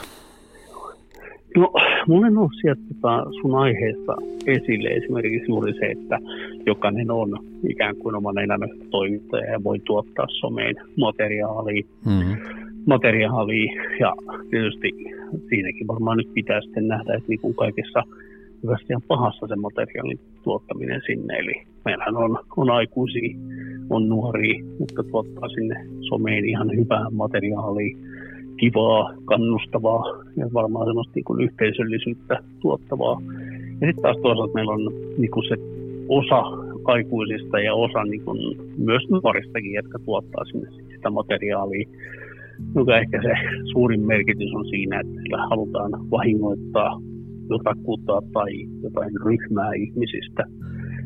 No, mulle nousi sieltä sun aiheessa esille esimerkiksi juuri se, että jokainen on ikään kuin oman elämänsä toimittaja ja voi tuottaa someen materiaalia, mm-hmm. materiaalia ja tietysti siinäkin varmaan nyt pitää sitten nähdä, että niin kuin kaikessa – hyvässä ja pahassa se materiaalin tuottaminen sinne. Eli meillähän on, on aikuisia, on nuoria, jotka tuottaa sinne someen ihan hyvää materiaalia, kivaa, kannustavaa ja varmaan semmoista niin kuin yhteisöllisyyttä tuottavaa. Ja sitten taas toisaalta meillä on niin kuin se osa aikuisista ja osa niin kuin myös nuoristakin, jotka tuottaa sinne sitä materiaalia, joka ehkä se suurin merkitys on siinä, että sillä halutaan vahingoittaa jotakuta tai jotain ryhmää ihmisistä,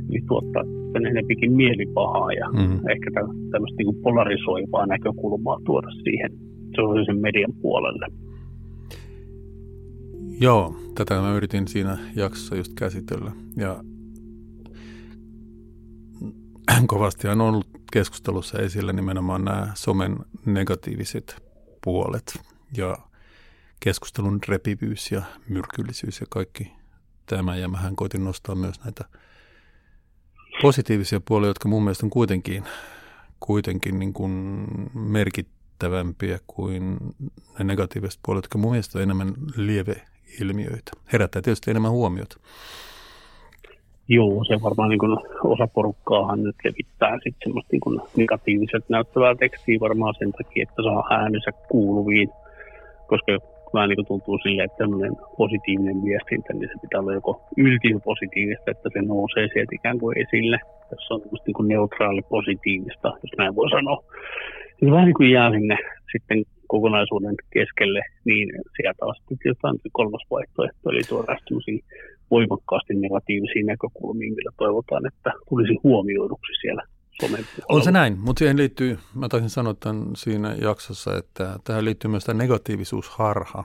niin tuottaa enempikin mielipahaa ja mm. ehkä tämmöistä niin polarisoivaa näkökulmaa tuoda siihen sosiaalisen median puolelle. Joo, tätä mä yritin siinä jaksossa just käsitellä. Ja kovasti on ollut keskustelussa esillä nimenomaan nämä somen negatiiviset puolet. Ja keskustelun repivyys ja myrkyllisyys ja kaikki tämä. Ja mähän koitin nostaa myös näitä positiivisia puolia, jotka mun mielestä on kuitenkin, kuitenkin niin kuin merkittävämpiä kuin ne negatiiviset puolet, jotka mun mielestä on enemmän lieveilmiöitä. Herättää tietysti enemmän huomiota. Joo, se varmaan niin kuin osa porukkaahan nyt levittää sitten semmoista niin negatiiviset näyttävää tekstiä varmaan sen takia, että saa äänensä kuuluviin, koska vähän niin kuin tuntuu silleen, että tämmöinen positiivinen viestintä, niin se pitää olla joko positiivista, että se nousee sieltä ikään kuin esille. Tässä on niin neutraali positiivista, jos näin voi sanoa. Se vähän niin kuin jää sinne sitten kokonaisuuden keskelle, niin sieltä on sitten jotain kolmas vaihtoehto, eli tuodaan voimakkaasti negatiivisia näkökulmia, millä toivotaan, että tulisi huomioiduksi siellä somen On se näin, mutta siihen liittyy, mä taisin sanoa tämän siinä jaksossa, että tähän liittyy myös tämä negatiivisuusharha,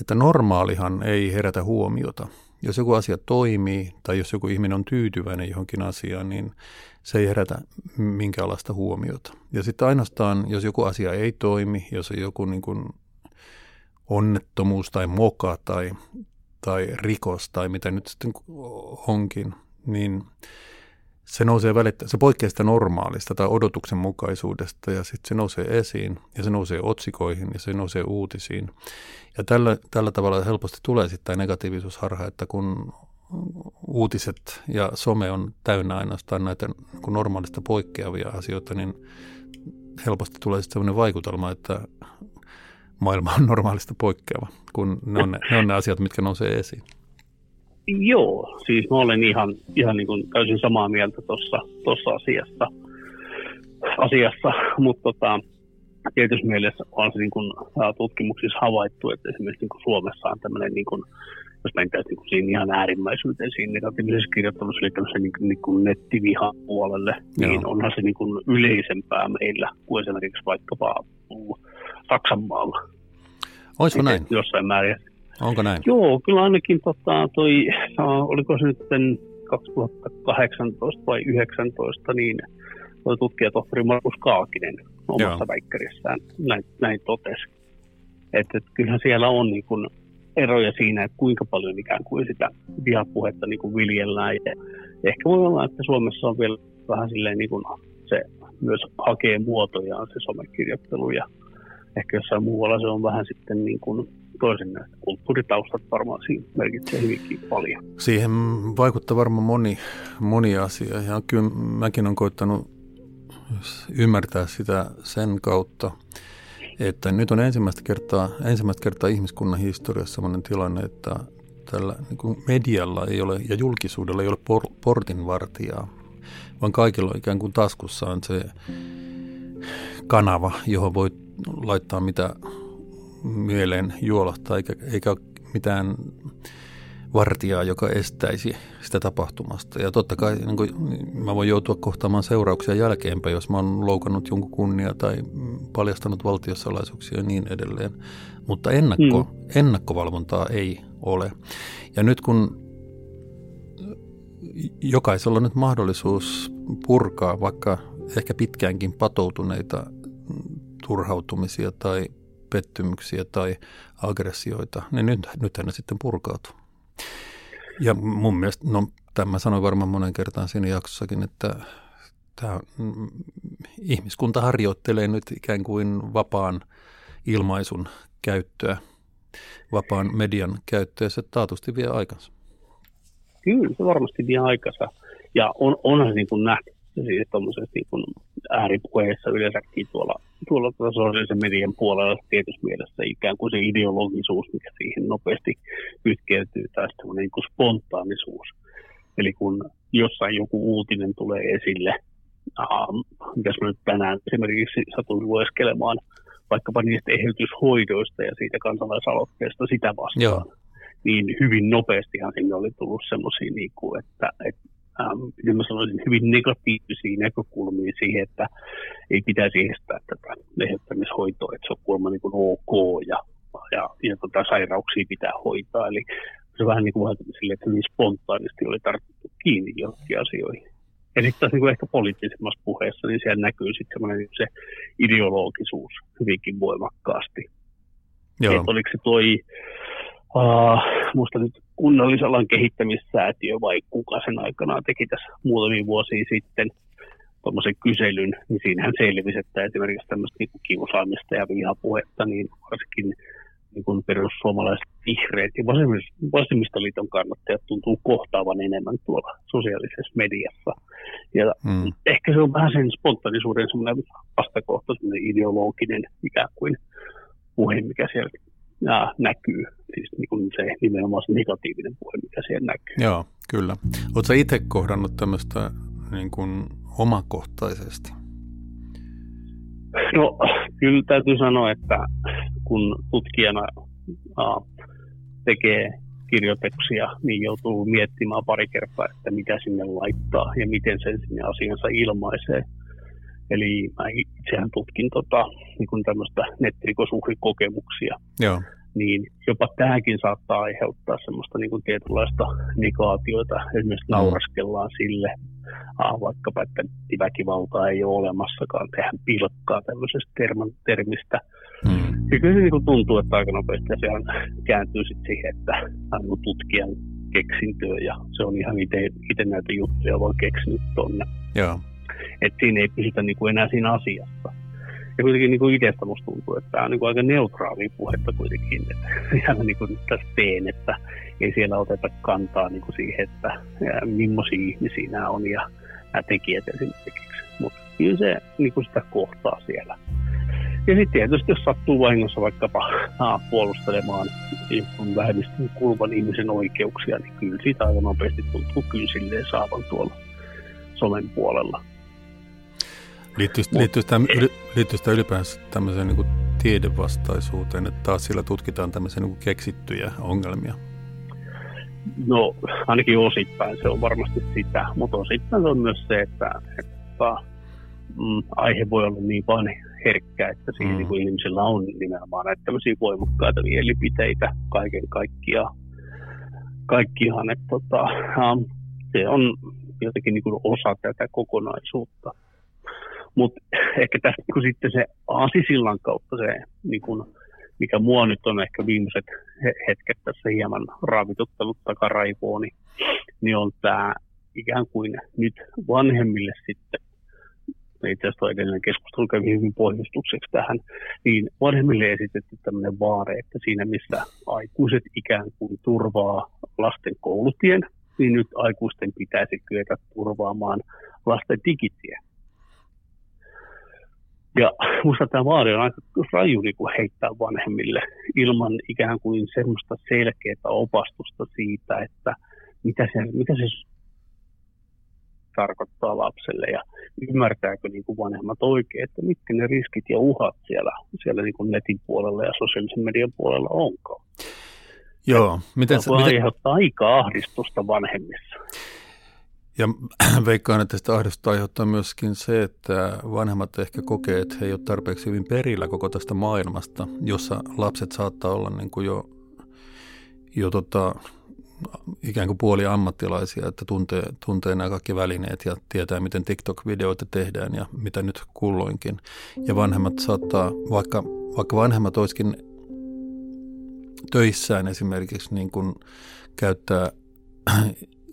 että normaalihan ei herätä huomiota. Jos joku asia toimii tai jos joku ihminen on tyytyväinen johonkin asiaan, niin se ei herätä minkäänlaista huomiota. Ja sitten ainoastaan, jos joku asia ei toimi, jos on joku niin kuin onnettomuus tai moka tai, tai rikos tai mitä nyt sitten onkin, niin se nousee välittä, se poikkeaa sitä normaalista tai odotuksen mukaisuudesta ja sitten se nousee esiin ja se nousee otsikoihin ja se nousee uutisiin. Ja tällä, tällä tavalla helposti tulee sitten negatiivisuusharha, että kun uutiset ja some on täynnä ainoastaan näitä kun normaalista poikkeavia asioita, niin helposti tulee sitten sellainen vaikutelma, että maailma on normaalista poikkeava, kun ne on ne, ne, on ne asiat, mitkä nousee esiin. Joo, siis mä olen ihan, ihan niin kuin täysin samaa mieltä tuossa asiassa, asiassa mutta tota, tietysti mielessä on se niin kuin, tutkimuksissa havaittu, että esimerkiksi niin kuin Suomessa on tämmöinen, niin kuin, jos mentäisiin niin kuin siinä ihan äärimmäisyyteen siinä negatiivisessa kirjoittamisessa, eli tämmöisen niin, niin kuin nettivihan puolelle, Joo. niin onhan se niin kuin yleisempää meillä kuin esimerkiksi vaikkapa Saksan maalla. Olisiko näin? Jossain määrin. Onko näin? Joo, kyllä ainakin tota, toi, oliko se nyt 2018 vai 2019, niin toi tutkija tohtori Markus Kaakinen omassa Joo. väikkärissään näin, näin totesi. Että et kyllähän siellä on niin kun eroja siinä, että kuinka paljon ikään kuin sitä vihapuhetta niin kuin viljellään. Ja ehkä voi olla, että Suomessa on vielä vähän silleen niin kuin se myös hakee muotojaan se somekirjoittelu ja ehkä jossain muualla se on vähän sitten niin kuin toisen näistä kulttuuritaustat varmaan siinä merkitsee hyvinkin paljon. Siihen vaikuttaa varmaan moni, moni asia ja kyllä mäkin olen koittanut ymmärtää sitä sen kautta, että nyt on ensimmäistä kertaa, ensimmäistä kertaa ihmiskunnan historiassa sellainen tilanne, että tällä niin kuin medialla ei ole ja julkisuudella ei ole por, portinvartijaa, vaan kaikilla on ikään kuin taskussaan se kanava, johon voi laittaa mitä mieleen juolahtaa, eikä, eikä ole mitään vartijaa, joka estäisi sitä tapahtumasta. Ja totta kai niin kuin, mä voin joutua kohtaamaan seurauksia jälkeenpäin, jos mä oon loukannut jonkun kunnia tai paljastanut valtiosalaisuuksia ja niin edelleen. Mutta ennakko, mm. ennakkovalvontaa ei ole. Ja nyt kun jokaisella on nyt mahdollisuus purkaa vaikka ehkä pitkäänkin patoutuneita turhautumisia tai pettymyksiä tai aggressioita, niin nyt, nythän ne sitten purkautuu. Ja mun mielestä, no tämä sanoin varmaan monen kertaan siinä jaksossakin, että tämä, mm, ihmiskunta harjoittelee nyt ikään kuin vapaan ilmaisun käyttöä, vapaan median käyttöä, se taatusti vie aikansa. Kyllä, se varmasti vie aikansa. Ja on, onhan niin kuin nähty siis tuommoisessa niin ääripuheessa yleensäkin tuolla, tuolla sosiaalisen median puolella tietyssä mielessä ikään kuin se ideologisuus, mikä siihen nopeasti kytkeytyy, tai semmoinen niin kuin spontaanisuus. Eli kun jossain joku uutinen tulee esille, äh, mitäs mä nyt tänään esimerkiksi satuin lueskelemaan vaikkapa niistä eheytyshoidoista ja siitä kansalaisaloitteesta sitä vastaan, Joo. niin hyvin nopeastihan sinne oli tullut semmoisia, niin kuin, että, että ähm, mä sanoisin, hyvin negatiivisia näkökulmia siihen, että ei pitäisi estää tätä eheyttämishoitoa, että se on kuulemma niin kuin ok ja, ja, ja tota, sairauksia pitää hoitaa. Eli se vähän niin kuin sille, että hyvin spontaanisti oli tartuttu kiinni johonkin asioihin. Ja sitten taas niin ehkä poliittisemmassa puheessa, niin siellä näkyy sitten niin se ideologisuus hyvinkin voimakkaasti. Joo. Et oliko se toi, uh, musta nyt kunnallisalan kehittämissäätiö vai kuka sen aikana teki tässä muutamia vuosia sitten tuommoisen kyselyn, niin siinähän selvisi, että esimerkiksi tämmöistä niin kiusaamista ja vihapuhetta, niin varsinkin niin kuin perussuomalaiset vihreät ja vasemmistoliiton kannattajat tuntuu kohtaavan enemmän tuolla sosiaalisessa mediassa. Ja mm. ehkä se on vähän sen spontaanisuuden semmoinen vastakohta, semmoinen ideologinen ikään kuin puhe, mikä siellä ja näkyy. Siis niin kuin se nimenomaan se negatiivinen puhe, mikä siellä näkyy. Joo, kyllä. Oletko itse kohdannut tämmöistä niin kuin omakohtaisesti? No, kyllä täytyy sanoa, että kun tutkijana uh, tekee kirjoituksia, niin joutuu miettimään pari kertaa, että mitä sinne laittaa ja miten sen sinne asiansa ilmaisee. Eli mä itsehän tutkin tota, niin tämmöistä nettirikosuhrikokemuksia. Joo. Niin jopa tämäkin saattaa aiheuttaa semmoista niin kuin tietynlaista negaatioita. Esimerkiksi mm. nauraskellaan sille, ah, vaikkapa, että väkivaltaa ei ole olemassakaan, tehdään pilkkaa tämmöisestä terman, termistä. Mm. Ja kyllä se niin kuin tuntuu, että aika nopeasti se kääntyy sitten siihen, että on tutkijan keksintöä ja se on ihan itse näitä juttuja vaan keksinyt tonne. Joo. Että siinä ei pysytä niin kuin enää siinä asiassa. Ja kuitenkin niin kuin itsestä musta tuntuu, että tämä on niin kuin aika neutraali puhetta kuitenkin, että ihan niin kuin tässä teen, että ei siellä oteta kantaa niin kuin siihen, että millaisia ihmisiä nämä on ja nämä tekijät esimerkiksi. Mutta kyllä se niin kuin sitä kohtaa siellä. Ja sitten tietysti, jos sattuu vahingossa vaikkapa aa, puolustelemaan vähemmistön kuuluvan ihmisen oikeuksia, niin kyllä siitä aivan nopeasti tuntuu kyllä silleen saavan tuolla somen puolella. Liittyykö, tämä, liittyykö tämä ylipäänsä tämmöiseen niin kuin tiedevastaisuuteen, että taas sillä tutkitaan tämmöisiä niin kuin keksittyjä ongelmia? No ainakin osittain se on varmasti sitä, mutta osittain se on myös se, että, että mm, aihe voi olla niin vain herkkä, että siinä mm. niin ihmisillä on nimenomaan näitä tämmöisiä voimakkaita mielipiteitä kaiken kaikkiaan. Kaikkihan, että tota, um, se on jotenkin niin kuin osa tätä kokonaisuutta. Mutta ehkä tässä niin sitten se Asisillan kautta se, niin kuin, mikä mua nyt on ehkä viimeiset hetket tässä hieman raavituttanut takaraivoon, niin, niin on tämä ikään kuin nyt vanhemmille sitten itse asiassa edellinen keskustelu kävi hyvin pohjustukseksi tähän, niin vanhemmille esitetty tämmöinen vaare, että siinä missä aikuiset ikään kuin turvaa lasten koulutien, niin nyt aikuisten pitäisi kyetä turvaamaan lasten digitien. Ja minusta tämä vaari on aika raju niin kuin heittää vanhemmille ilman ikään kuin semmoista selkeää opastusta siitä, että mitä se, mitä se tarkoittaa lapselle ja ymmärtääkö niin kuin vanhemmat oikein, että mitkä ne riskit ja uhat siellä, siellä niin kuin netin puolella ja sosiaalisen median puolella onkaan. Joo, miten se... Voi miten... aiheuttaa aika ahdistusta vanhemmissa. Ja veikkaan, että sitä ahdistusta aiheuttaa myöskin se, että vanhemmat ehkä kokee, että he eivät ole tarpeeksi hyvin perillä koko tästä maailmasta, jossa lapset saattaa olla niin kuin jo, jo tota, ikään kuin puoli ammattilaisia, että tuntee, tuntee nämä kaikki välineet ja tietää, miten TikTok-videoita tehdään ja mitä nyt kulloinkin. Ja vanhemmat saattaa, vaikka, vaikka vanhemmat olisikin töissään esimerkiksi niin kuin käyttää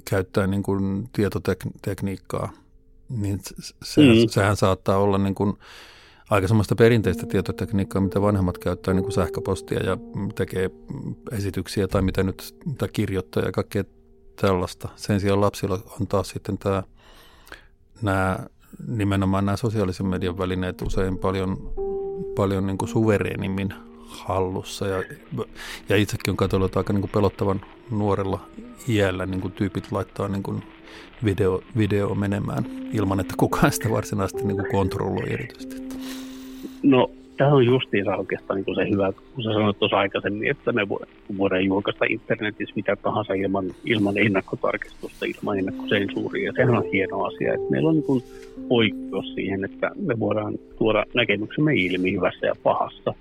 käyttää niin kuin tietotekniikkaa, niin sehän, mm. sehän saattaa olla niin kuin aika semmoista perinteistä tietotekniikkaa, mitä vanhemmat käyttää niin kuin sähköpostia ja tekee esityksiä tai mitä nyt mitä kirjoittaa ja kaikkea tällaista. Sen sijaan lapsilla on taas sitten tämä, nämä, nimenomaan nämä sosiaalisen median välineet usein paljon, paljon niin kuin suvereenimmin hallussa. Ja, ja itsekin on katsonut aika niin kuin pelottavan nuorella iällä niin kuin tyypit laittaa niin kuin video, video menemään ilman, että kukaan sitä varsinaisesti niin kuin kontrolloi erityisesti. No, tämä on justiinsa oikeastaan niin kuin se hyvä, kun sä sanoit tuossa aikaisemmin, että me voidaan julkaista internetissä mitä tahansa ilman, ilman ennakkotarkistusta, ilman ennakkosensuuria. Sehän on hieno asia, että meillä on niin kuin oikeus siihen, että me voidaan tuoda näkemyksemme ilmi hyvässä ja pahassa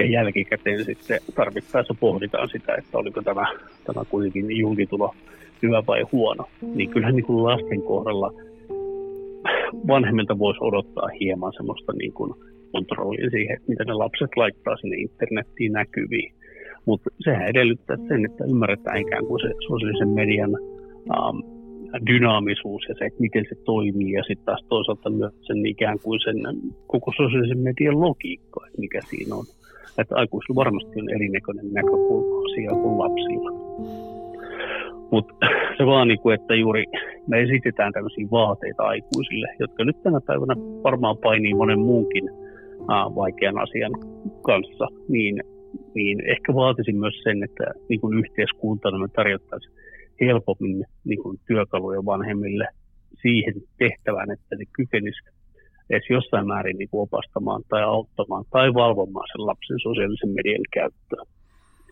ja jälkikäteen sitten tarvittaessa pohditaan sitä, että oliko tämä, tämä kuitenkin julkitulo hyvä vai huono. Niin kyllähän niin kuin lasten kohdalla vanhemmilta voisi odottaa hieman semmoista niin kuin kontrollia siihen, että mitä ne lapset laittaa sinne internettiin näkyviin. Mutta sehän edellyttää sen, että ymmärretään ikään kuin se sosiaalisen median um, dynaamisuus ja se, että miten se toimii ja sitten taas toisaalta myös sen ikään kuin sen koko sosiaalisen median logiikka, että mikä siinä on. Että aikuisilla varmasti on erinäköinen näkökulma asiaa kuin lapsilla. Mutta se vaan, niin kuin, että juuri me esitetään tämmöisiä vaateita aikuisille, jotka nyt tänä päivänä varmaan painii monen muunkin ää, vaikean asian kanssa, niin, niin ehkä vaatisin myös sen, että niin kuin yhteiskuntana me tarjottaisiin helpommin niin kuin työkaluja vanhemmille siihen tehtävään, että ne kykenisivät edes jossain määrin niin kuin opastamaan tai auttamaan tai valvomaan sen lapsen sosiaalisen median käyttöä.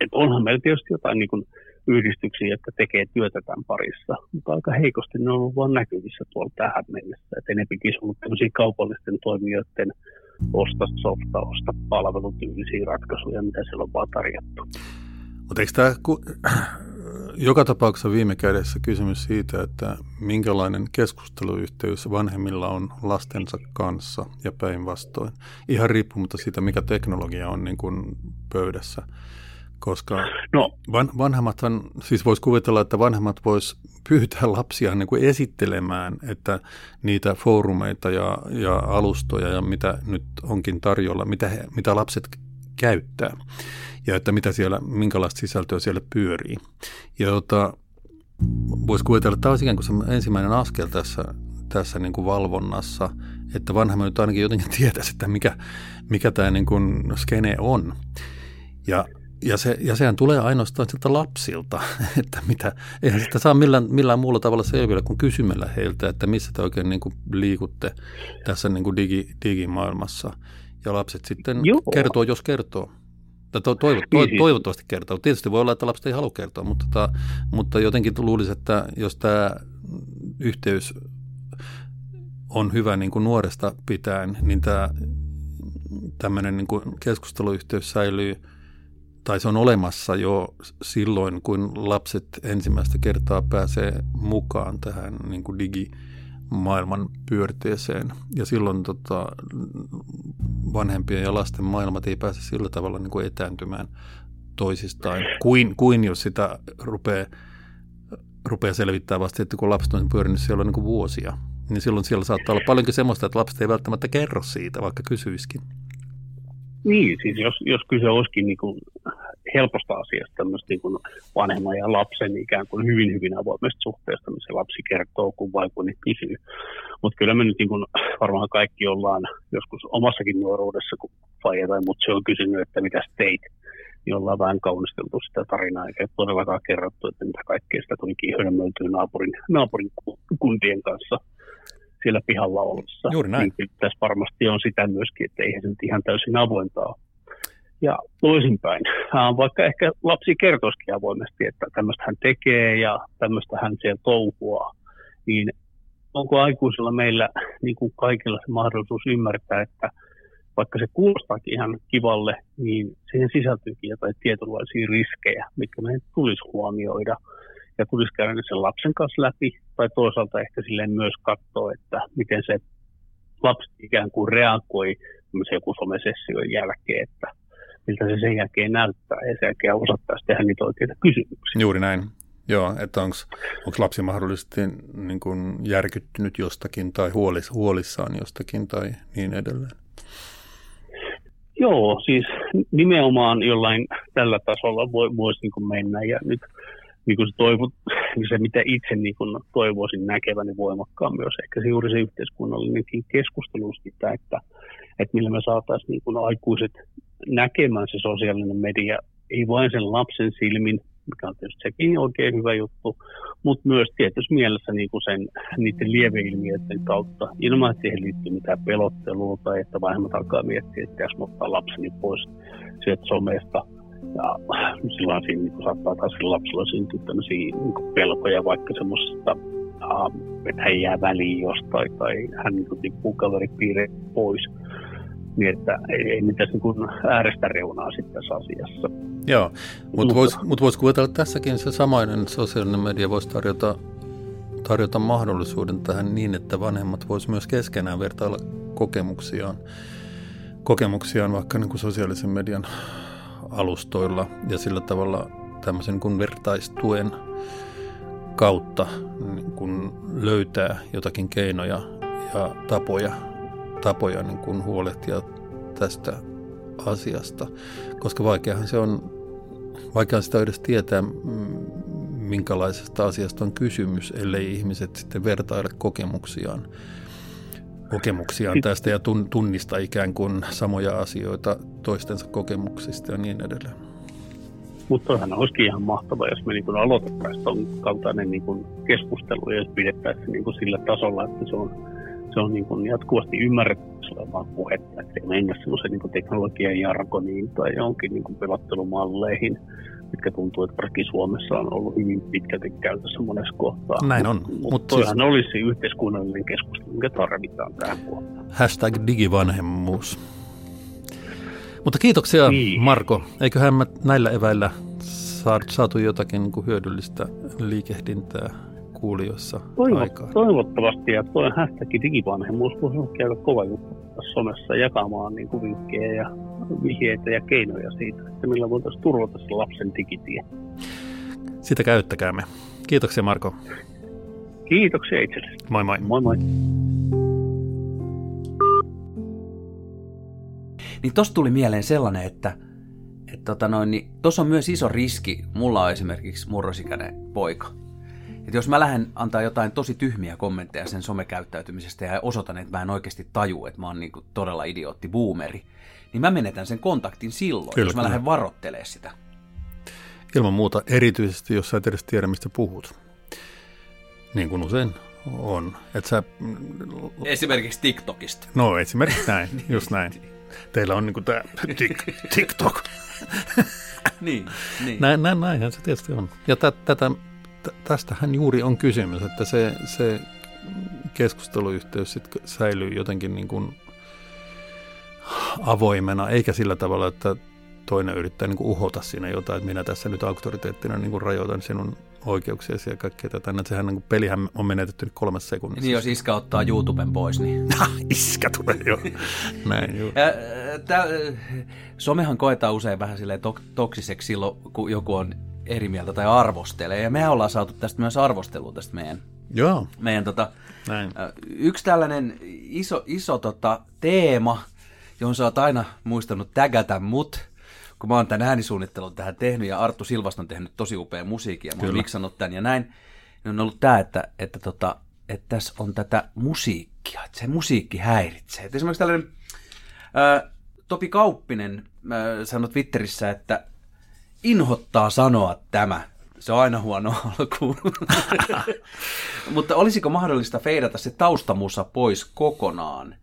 Et onhan meillä tietysti jotain niin kuin yhdistyksiä, jotka tekee työtä tämän parissa, mutta aika heikosti ne on ollut vain näkyvissä tuolla tähän mennessä. Et enempikin on ollut tämmöisiä kaupallisten toimijoiden osta softa, osta palvelutyylisiä ratkaisuja, mitä siellä on vaan tarjottu. Mutta eikö tämä joka tapauksessa viime kädessä kysymys siitä, että minkälainen keskusteluyhteys vanhemmilla on lastensa kanssa ja päinvastoin. Ihan riippumatta siitä, mikä teknologia on niin kuin pöydässä. Koska no. van, vanhemmathan, siis voisi kuvitella, että vanhemmat vois pyytää lapsia niin kuin esittelemään, että niitä foorumeita ja, ja alustoja ja mitä nyt onkin tarjolla, mitä, he, mitä lapset käyttää ja että mitä siellä, minkälaista sisältöä siellä pyörii. Ja jota, voisi kuvitella, että tämä olisi ikään kuin se ensimmäinen askel tässä, tässä niin kuin valvonnassa, että vanhemmat nyt ainakin jotenkin tietäisi, että mikä, mikä tämä niin kuin skene on. Ja ja, se, ja sehän tulee ainoastaan siltä lapsilta, että mitä, eihän sitä saa millään, millään muulla tavalla selville kuin kysymällä heiltä, että missä te oikein niin kuin liikutte tässä niin kuin digi, digimaailmassa. Ja lapset sitten Joo. kertoo, jos kertoo. To, toivo, to, niin siis- toivottavasti kertoo. Tietysti voi olla, että lapset ei halua kertoa, mutta, tota, mutta jotenkin luulisi, että jos tämä yhteys on hyvä niin kuin nuoresta pitäen, niin tämä tämmöinen niin kuin keskusteluyhteys säilyy – tai se on olemassa jo silloin, kun lapset ensimmäistä kertaa pääsee mukaan tähän niin kuin digimaailman pyörteeseen. Ja silloin tota, vanhempien ja lasten maailmat ei pääse sillä tavalla niin kuin etääntymään toisistaan, kuin, kuin jos sitä rupeaa, rupeaa selvittämään vasta, että kun lapset on pyörinyt siellä niin kuin vuosia, niin silloin siellä saattaa olla paljonkin semmoista, että lapset ei välttämättä kerro siitä, vaikka kysyisikin. Niin, siis jos, jos kyse olisikin niin kuin helposta asiasta, tämmöistä niin kuin vanhemman ja lapsen ikään kuin hyvin, hyvin avoimesta suhteesta, missä lapsi kertoo, kun vaikuni kysyy. Mutta kyllä me nyt niin kuin varmaan kaikki ollaan joskus omassakin nuoruudessa, kun faija tai mut se on kysynyt, että mitä teit, niin ollaan vähän kaunisteltu sitä tarinaa, eikä todellakaan kerrottu, että mitä kaikkea sitä tulikin hölmöiltyä naapurin, naapurin kuntien kanssa siellä pihalla ollessa. Juuri näin. Niin tässä varmasti on sitä myöskin, että eihän se nyt ihan täysin avointa ole. Ja toisinpäin, vaikka ehkä lapsi kertoisikin avoimesti, että tämmöistä hän tekee ja tämmöistä hän siellä touhua, niin onko aikuisilla meillä niin kuin kaikilla se mahdollisuus ymmärtää, että vaikka se kuulostaakin ihan kivalle, niin siihen sisältyykin jotain tietynlaisia riskejä, mitkä meidän tulisi huomioida – ja tulisi käydä sen lapsen kanssa läpi, tai toisaalta ehkä silleen myös katsoa, että miten se lapsi ikään kuin reagoi joku somesession jälkeen, että miltä se sen jälkeen näyttää, ja sen jälkeen osattaisi tehdä niitä oikeita kysymyksiä. Juuri näin. Joo, että onko lapsi mahdollisesti niin kuin järkyttynyt jostakin tai huolis, huolissaan jostakin tai niin edelleen? Joo, siis nimenomaan jollain tällä tasolla voi, voisi niin mennä. Ja nyt niin kuin se, toivot, niin se, mitä itse niin kuin toivoisin näkeväni voimakkaan myös, ehkä se juuri se yhteiskunnallinenkin keskustelu sitä, että, että millä me saataisiin niin kuin aikuiset näkemään se sosiaalinen media, ei vain sen lapsen silmin, mikä on tietysti sekin oikein hyvä juttu, mutta myös tietysti mielessä niin kuin sen, niiden lieveilmiöiden kautta, ilman että siihen liittyy mitään pelottelua tai että vanhemmat alkaa miettiä, että pitäisi ottaa lapseni pois sieltä somesta – ja silloin siinä niin saattaa taas lapsella syntyä tämmöisiä niin pelkoja, vaikka semmoista, että hän jää väliin jostain tai hän niin tippuu kaveripiireen pois. Niin, että ei, ei mitään niin äärestä reunaa sitten tässä asiassa. Joo, mutta voisi mut vois kuvitella, että tässäkin se samainen sosiaalinen media voisi tarjota, tarjota mahdollisuuden tähän niin, että vanhemmat voisivat myös keskenään vertailla kokemuksiaan, kokemuksiaan vaikka niin kuin sosiaalisen median alustoilla ja sillä tavalla tämmöisen kuin vertaistuen kautta niin kun löytää jotakin keinoja ja tapoja, tapoja niin kun huolehtia tästä asiasta, koska vaikeahan se on, vaikea sitä edes tietää, minkälaisesta asiasta on kysymys, ellei ihmiset sitten vertaile kokemuksiaan kokemuksiaan tästä ja tunnista ikään kuin samoja asioita toistensa kokemuksista ja niin edelleen. Mutta toihan olisikin ihan mahtavaa, jos me niin aloitettaisiin tuon kaltainen niin kuin keskustelu ja jos pidettäisiin niin kuin sillä tasolla, että se on, se on niin kuin jatkuvasti ymmärrettävissä olevaa puhetta, että ei mennä semmoisen niin teknologian jargoniin tai johonkin niin kuin pelottelumalleihin, mitkä tuntuu, että varsinkin Suomessa on ollut hyvin pitkälti käytössä monessa kohtaa. Näin on. Mutta Mut siis... olisi yhteiskunnallinen keskustelu, mikä tarvitaan tähän puolella. Hashtag digivanhemmuus. Mutta kiitoksia niin. Marko. Eiköhän mä näillä eväillä saatu jotakin niin kuin hyödyllistä liikehdintää kuulijoissa Toivo, aikaa. Toivottavasti, ja tuo hashtag digivanhemmuus voisi käydä kova juttu somessa jakamaan niin kuin vinkkejä ja vihjeitä ja keinoja siitä, että millä voitaisiin turvata se lapsen digitie. Sitä käyttäkäämme. Kiitoksia Marko. Kiitoksia itsellesi. Moi moi. Moi moi. Niin tosta tuli mieleen sellainen, että että tota noin, niin tuossa on myös iso riski, mulla on esimerkiksi murrosikäinen poika. Että jos mä lähden antaa jotain tosi tyhmiä kommentteja sen somekäyttäytymisestä ja osoitan, että mä en oikeasti taju, että mä oon niin todella idiootti boomeri, niin mä menetän sen kontaktin silloin, kyllä, jos mä kyllä. lähden varoittelemaan sitä. Ilman muuta, erityisesti jos sä et edes tiedä, mistä puhut. Niin kuin usein on. Et sä... Esimerkiksi TikTokista. No esimerkiksi näin, just näin. Teillä on niinku tämä tik- TikTok. niin, niin. Näin, näin, näinhän se tietysti on. Ja tätä, tästähän juuri on kysymys, että se, se keskusteluyhteys sit säilyy jotenkin niin kuin avoimena, eikä sillä tavalla, että toinen yrittää niin kuin uhota siinä jotain, että minä tässä nyt auktoriteettina niin kuin rajoitan sinun oikeuksiasi ja kaikkea tätä. Että sehän niin kuin, pelihän on menetetty nyt kolmessa sekunnissa. Niin jos iskä ottaa YouTuben pois, niin... iskä tulee jo. Näin, joo. Tää, somehan koetaan usein vähän silleen to- toksiseksi silloin, kun joku on eri mieltä tai arvostelee. Ja mehän ollaan saatu tästä myös arvostelua tästä meidän Joo. Meidän tota, Näin. yksi tällainen iso, iso tota, teema, johon sä oot aina muistanut tägätä mut, kun mä oon tämän äänisuunnittelun tähän tehnyt ja Arttu Silvasta on tehnyt tosi upea musiikkia, mä oon miksannut tämän ja näin, niin on ollut tämä, että, että, tota, että tässä on tätä musiikkia, että se musiikki häiritsee. Että esimerkiksi tällainen ää, Topi Kauppinen ää, sanoi Twitterissä, että inhottaa sanoa tämä. Se on aina huono alku. Mutta olisiko mahdollista feidata se taustamusa pois kokonaan?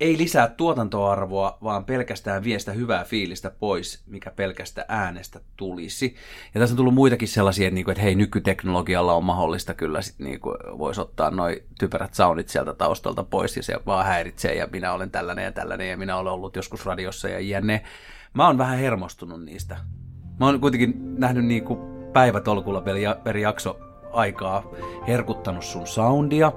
ei lisää tuotantoarvoa, vaan pelkästään viestä hyvää fiilistä pois, mikä pelkästä äänestä tulisi. Ja tässä on tullut muitakin sellaisia, että, niinku, että hei, nykyteknologialla on mahdollista kyllä, sit niinku, voisi ottaa noin typerät soundit sieltä taustalta pois, ja se vaan häiritsee, ja minä olen tällainen ja tällainen, ja minä olen ollut joskus radiossa ja jänne. Mä oon vähän hermostunut niistä. Mä oon kuitenkin nähnyt niinku päivätolkulla per jakso aikaa herkuttanut sun soundia,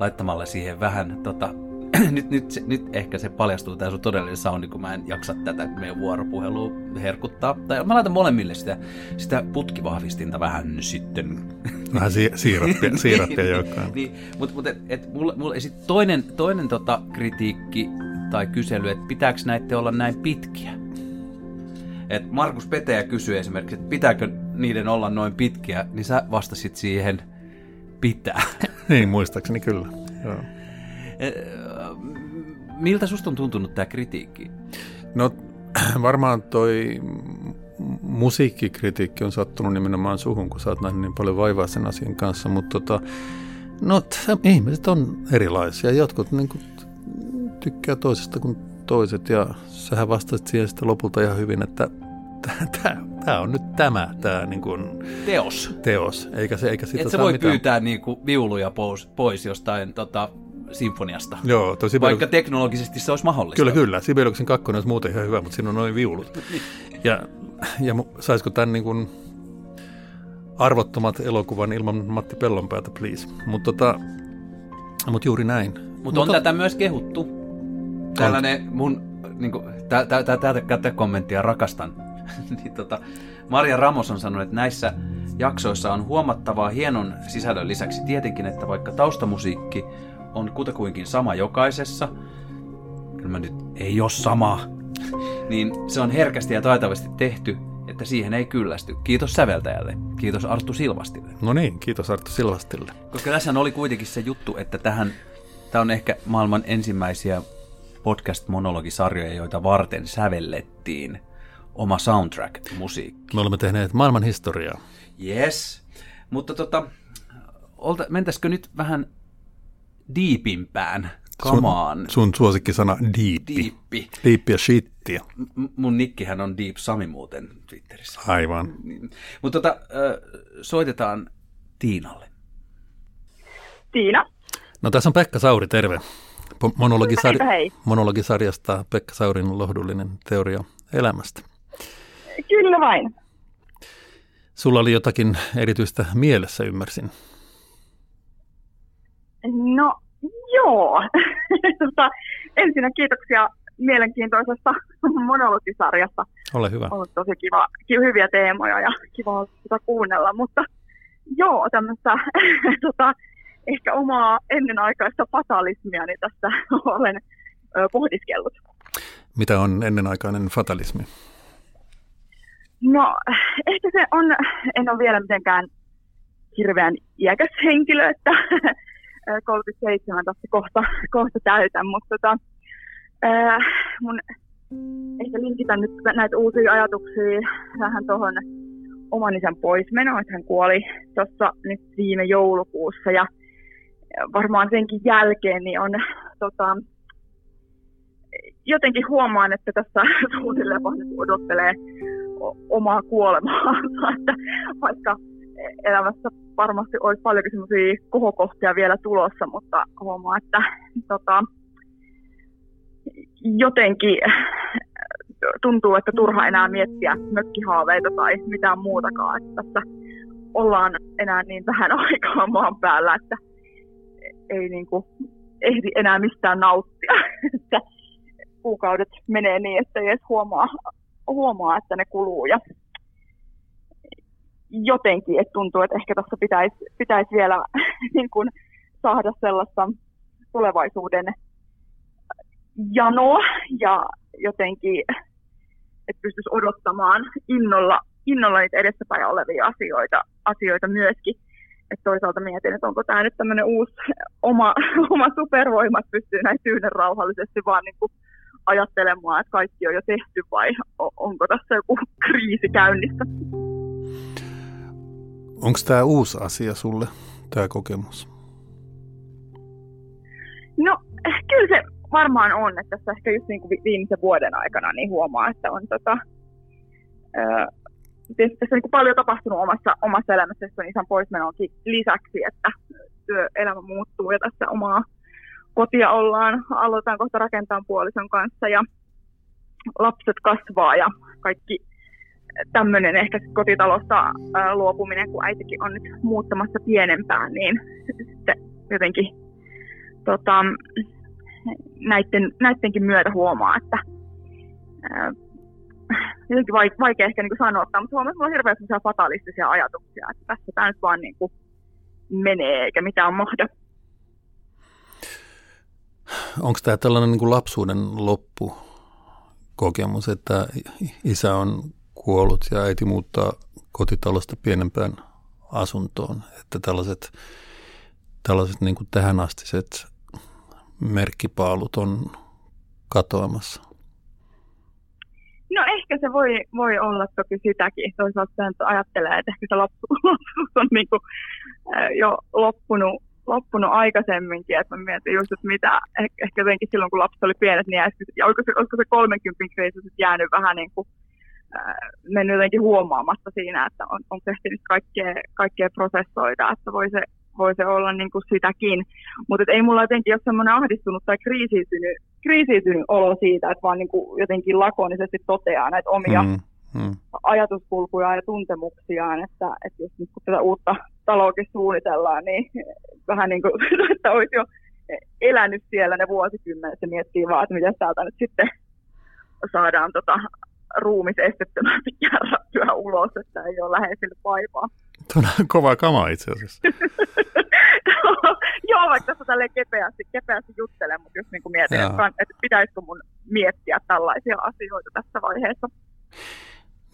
laittamalla siihen vähän tota, nyt, nyt, se, nyt ehkä se paljastuu tämä sun todellinen soundi, kun mä en jaksa tätä meidän vuoropuhelua herkuttaa. Tai mä laitan molemmille sitä, sitä putkivahvistinta vähän sitten. Vähän si- siirappia, siirappia joukkoon. niin, mutta mut, et, et, mulla, mulla sit toinen, toinen tota kritiikki tai kysely, että pitääkö näiden olla näin pitkiä? Et Markus Petäjä kysyi esimerkiksi, että pitääkö niiden olla noin pitkiä, niin sä vastasit siihen, pitää. niin, muistaakseni kyllä. Joo miltä susta on tuntunut tämä kritiikki? No varmaan toi musiikkikritiikki on sattunut nimenomaan suhun, kun sä oot nähnyt niin paljon vaivaa sen asian kanssa, mutta tota, no ihmiset on erilaisia. Jotkut niin kuin, tykkää toisesta kuin toiset ja sähän vastasit siihen sitten lopulta ihan hyvin, että tämä on nyt tämä, tämä niin kuin teos. teos, eikä se, eikä sitä Et se voi mitään. pyytää niin kuin viuluja pois, pois jostain tota, sinfoniasta. Joo, tosi Vaikka paljon... teknologisesti se olisi mahdollista. Kyllä, kyllä. Sibeliuksen kakkonen olisi muuten ihan hyvä, mutta siinä on noin viulut. Niin. ja, ja saisiko tämän niin kuin arvottomat elokuvan ilman Matti Pellonpäätä, please. Mutta tota, mut juuri näin. Mut Mutta on tätä myös kehuttu. Tällainen mun, niin kuin, tätä kommenttia rakastan. niin tota, Maria Ramos on sanonut, että näissä jaksoissa on huomattavaa hienon sisällön lisäksi tietenkin, että vaikka taustamusiikki on kutakuinkin sama jokaisessa, kyllä mä nyt ei ole sama, niin se on herkästi ja taitavasti tehty, että siihen ei kyllästy. Kiitos säveltäjälle. Kiitos Arttu Silvastille. No niin, kiitos Arttu Silvastille. Koska tässä oli kuitenkin se juttu, että tähän, tämä on ehkä maailman ensimmäisiä podcast-monologisarjoja, joita varten sävellettiin oma soundtrack-musiikki. Me olemme tehneet maailman historiaa. Yes. Mutta tota, olta, mentäisikö nyt vähän diipimpään kamaan? Sun, sun suosikkisana diippi. Diippi. Diippi ja shittiä. M- mun nikkihän on Deep Sami muuten Twitterissä. Aivan. Niin. Mutta tota, soitetaan Tiinalle. Tiina. No tässä on Pekka Sauri, terve. Heipä hei. monologisarjasta Pekka Saurin lohdullinen teoria elämästä. Kyllä vain. Sulla oli jotakin erityistä mielessä, ymmärsin. No joo. tota, ensinnä kiitoksia mielenkiintoisesta monologisarjasta. Ole hyvä. On ollut tosi kiva, ki- hyviä teemoja ja kiva sitä kuunnella, mutta joo, tämmöistä tota, ehkä omaa ennenaikaista fatalismiani tässä olen pohdiskellut. Mitä on ennenaikainen fatalismi? No ehkä se on, en ole vielä mitenkään hirveän iäkäs henkilö, että 37 tässä kohta, kohta täytän, mutta tota, ää, mun ehkä linkitän nyt näitä uusia ajatuksia vähän tuohon oman isän poismenoon, että hän kuoli tuossa nyt viime joulukuussa ja varmaan senkin jälkeen niin on tota, jotenkin huomaan, että tässä suunnilleen vaan odottelee omaa kuolemaansa, että vaikka elämässä varmasti olisi paljonkin semmoisia kohokohtia vielä tulossa, mutta huomaa, että tota, jotenkin tuntuu, että turha enää miettiä mökkihaaveita tai mitään muutakaan, että tässä ollaan enää niin vähän aikaa maan päällä, että ei niin kuin, ehdi enää mistään nauttia. että kuukaudet menee niin, että ei edes huomaa, huomaa, että ne kuluu. Ja jotenkin, että tuntuu, että ehkä tässä pitäisi, pitäisi vielä niin kuin, saada sellaista tulevaisuuden janoa ja jotenkin, että pystyisi odottamaan innolla, innolla niitä edessäpäin olevia asioita, asioita myöskin. Että toisaalta mietin, että onko tämä nyt tämmöinen uusi oma, oma supervoima, että pystyy näin tyynen rauhallisesti vaan niin kuin ajattelemaan, että kaikki on jo tehty vai onko tässä joku kriisi käynnissä. Onko tämä uusi asia sulle, tämä kokemus? No, kyllä se varmaan on, että tässä ehkä just niin kuin viimeisen vuoden aikana niin huomaa, että on tota, ää, tässä on niin paljon tapahtunut omassa, omassa elämässä on isän poismenonkin lisäksi, että työelämä muuttuu ja tässä omaa kotia ollaan, aloitetaan kohta rakentaa puolison kanssa ja lapset kasvaa ja kaikki tämmöinen ehkä kotitalosta luopuminen, kun äitikin on nyt muuttamassa pienempään, niin sitten jotenkin tota, näiden, näidenkin myötä huomaa, että jotenkin vaikea ehkä niin sanoa, mutta että on hirveän fatalistisia ajatuksia, että tässä tämä nyt vaan niin kuin menee eikä mitään mahda. Onko tämä tällainen niin kuin lapsuuden loppukokemus, että isä on kuollut ja äiti muuttaa kotitalosta pienempään asuntoon, että tällaiset, tällaiset niin kuin tähänastiset merkkipaalut on katoamassa? Ehkä se voi, voi olla toki sitäkin. Toisaalta sen ajattelee, että ehkä se lapsuus on niin kuin, jo loppunut, loppunut aikaisemminkin. Että mä mietin just, että mitä, ehkä jotenkin silloin kun lapsi oli pienet, niin ja olisiko se, olisiko se 30 kriisi jäänyt vähän niin kuin mennyt jotenkin huomaamatta siinä, että on, on tehty kaikkea, kaikkea prosessoida, että voi se, voi se olla niin kuin sitäkin. Mutta ei mulla jotenkin ole semmoinen ahdistunut tai kriisiytynyt, kriisiytynyt olo siitä, että vaan niin kuin jotenkin lakonisesti toteaa näitä omia mm, mm. ajatuskulkuja ja tuntemuksiaan, että, että jos nyt kun tätä uutta taloakin suunnitellaan, niin vähän niin kuin, että olisi jo elänyt siellä ne vuosikymmenet ja miettii vaan, että miten täältä nyt sitten saadaan tota ruumis estettömästi kärrättyä ulos, että ei ole läheisille vaivaa. Tämä on kova kama itse asiassa. Joo, vaikka tässä tälleen kepeästi, kepeästi juttelen, mutta just niin kuin mietin, että, että pitäisikö mun miettiä tällaisia asioita tässä vaiheessa.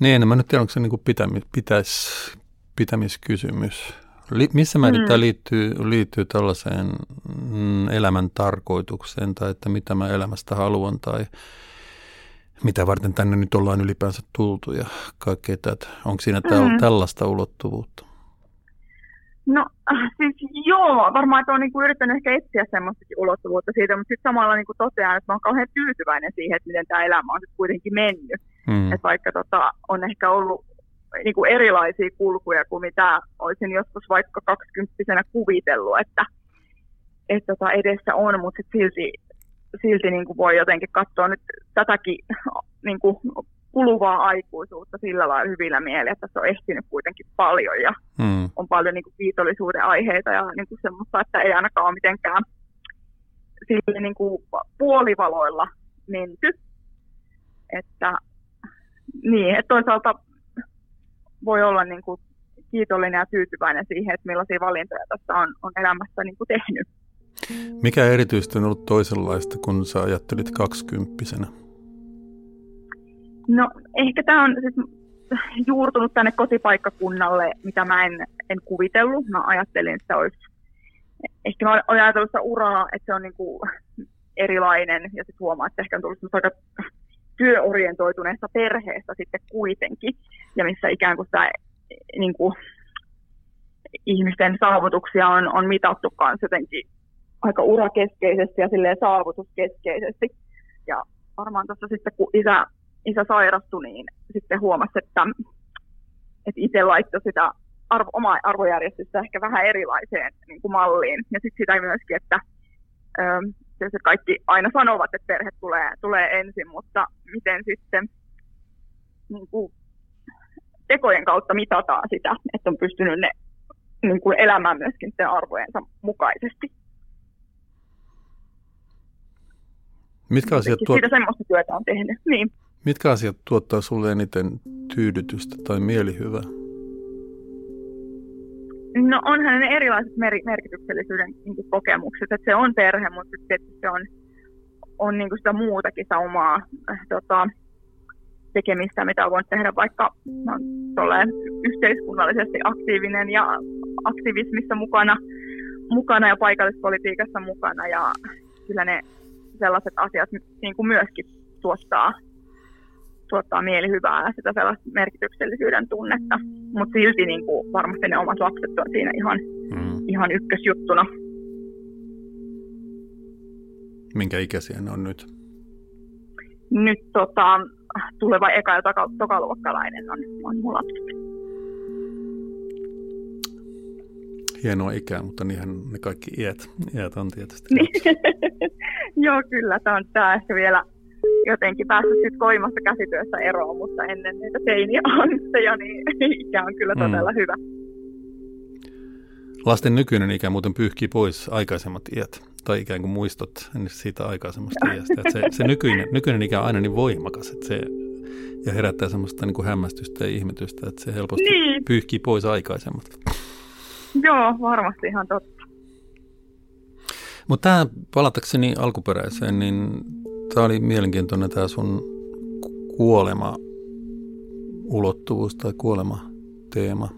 Niin, en mä nyt tiedä, onko se niin pitämis, pitäis, pitämiskysymys. Li, missä määrin mm. tämä liittyy, liittyy tällaiseen mm, elämän tarkoitukseen tai että mitä mä elämästä haluan tai mitä varten tänne nyt ollaan ylipäänsä tultu ja kaikkea tätä. Onko siinä täl, mm. tällaista ulottuvuutta? No siis joo, varmaan että olen niin yrittänyt ehkä etsiä semmoistakin ulottuvuutta siitä, mutta sitten samalla niin kuin totean, että olen kauhean tyytyväinen siihen, että miten tämä elämä on sitten kuitenkin mennyt. Mm. Että vaikka tota, on ehkä ollut niin kuin erilaisia kulkuja kuin mitä olisin joskus vaikka kaksikymppisenä kuvitellut, että, että tota edessä on, mutta sit silti, silti niin kuin voi jotenkin katsoa nyt tätäkin niin kuin kuluvaa aikuisuutta sillä lailla hyvillä mielellä, että se on ehtinyt kuitenkin paljon ja mm. on paljon niin kuin kiitollisuuden aiheita ja niin kuin semmoista, että ei ainakaan ole mitenkään sille niin kuin puolivaloilla menty. Että, niin, että toisaalta voi olla niin kuin kiitollinen ja tyytyväinen siihen, että millaisia valintoja tässä on, on elämässä niin kuin tehnyt. Mikä erityisesti on ollut toisenlaista, kun sä ajattelit kaksikymppisenä? No ehkä tämä on siis juurtunut tänne kotipaikkakunnalle, mitä mä en, en kuvitellut. Mä ajattelin, että olisi, ehkä mä olen ajatellut sitä uraa, että se on niin kuin erilainen ja sitten huomaa, että ehkä on tullut aika työorientoituneesta perheestä sitten kuitenkin, ja missä ikään kuin sitä niin kuin, ihmisten saavutuksia on, on mitattu kanssa jotenkin aika urakeskeisesti ja silleen saavutuskeskeisesti. Ja varmaan tuossa sitten, kun isä, isä sairastui, niin sitten huomasi, että, että itse laittoi sitä arvo, omaa arvojärjestystä ehkä vähän erilaiseen niin kuin malliin. Ja sitten sitä myöskin, että se kaikki aina sanovat, että perhe tulee, tulee ensin, mutta miten sitten niin kuin, tekojen kautta mitataan sitä, että on pystynyt ne niin kuin elämään myöskin sen arvojensa mukaisesti. Mitkä asiat tuot... Siitä semmoista työtä on tehnyt. Niin. Mitkä asiat tuottaa sinulle eniten tyydytystä tai mielihyvää? No onhan ne erilaiset mer- merkityksellisyyden niin kokemukset, että se on perhe, mutta sitten se on, on niin sitä muutakin sitä omaa äh, tota, tekemistä, mitä voin tehdä vaikka olen yhteiskunnallisesti aktiivinen ja aktivismissa mukana, mukana ja paikallispolitiikassa mukana ja kyllä ne sellaiset asiat niin kuin myöskin tuottaa tuottaa mielihyvää ja sitä sellaista merkityksellisyyden tunnetta. Mutta silti niin kuin, varmasti ne omat lapset on siinä ihan, mm. ihan ykkösjuttuna. Minkä ikäisiä ne on nyt? Nyt tota, tuleva eka- ja toka, tokaluokkalainen on, on mun lapset. Hienoa ikää, mutta niinhän ne kaikki iät, iät on tietysti. Joo, kyllä. Tämä on tämä ehkä vielä jotenkin päässyt sitten koimasta käsityössä eroon, mutta ennen niitä teiniä ja niin ikä on kyllä todella mm. hyvä. Lasten nykyinen ikä muuten pyyhkii pois aikaisemmat iät, tai ikään kuin muistot siitä aikaisemmasta iästä. Että se, se nykyinen, nykyinen ikä on aina niin voimakas, että se, ja herättää semmoista niin kuin hämmästystä ja ihmetystä, että se helposti niin. pyyhkii pois aikaisemmat. Joo, varmasti ihan totta. Mutta tämä palatakseni alkuperäiseen, niin Tämä oli mielenkiintoinen tämä sun kuolema ulottuvuus tai kuolema teema.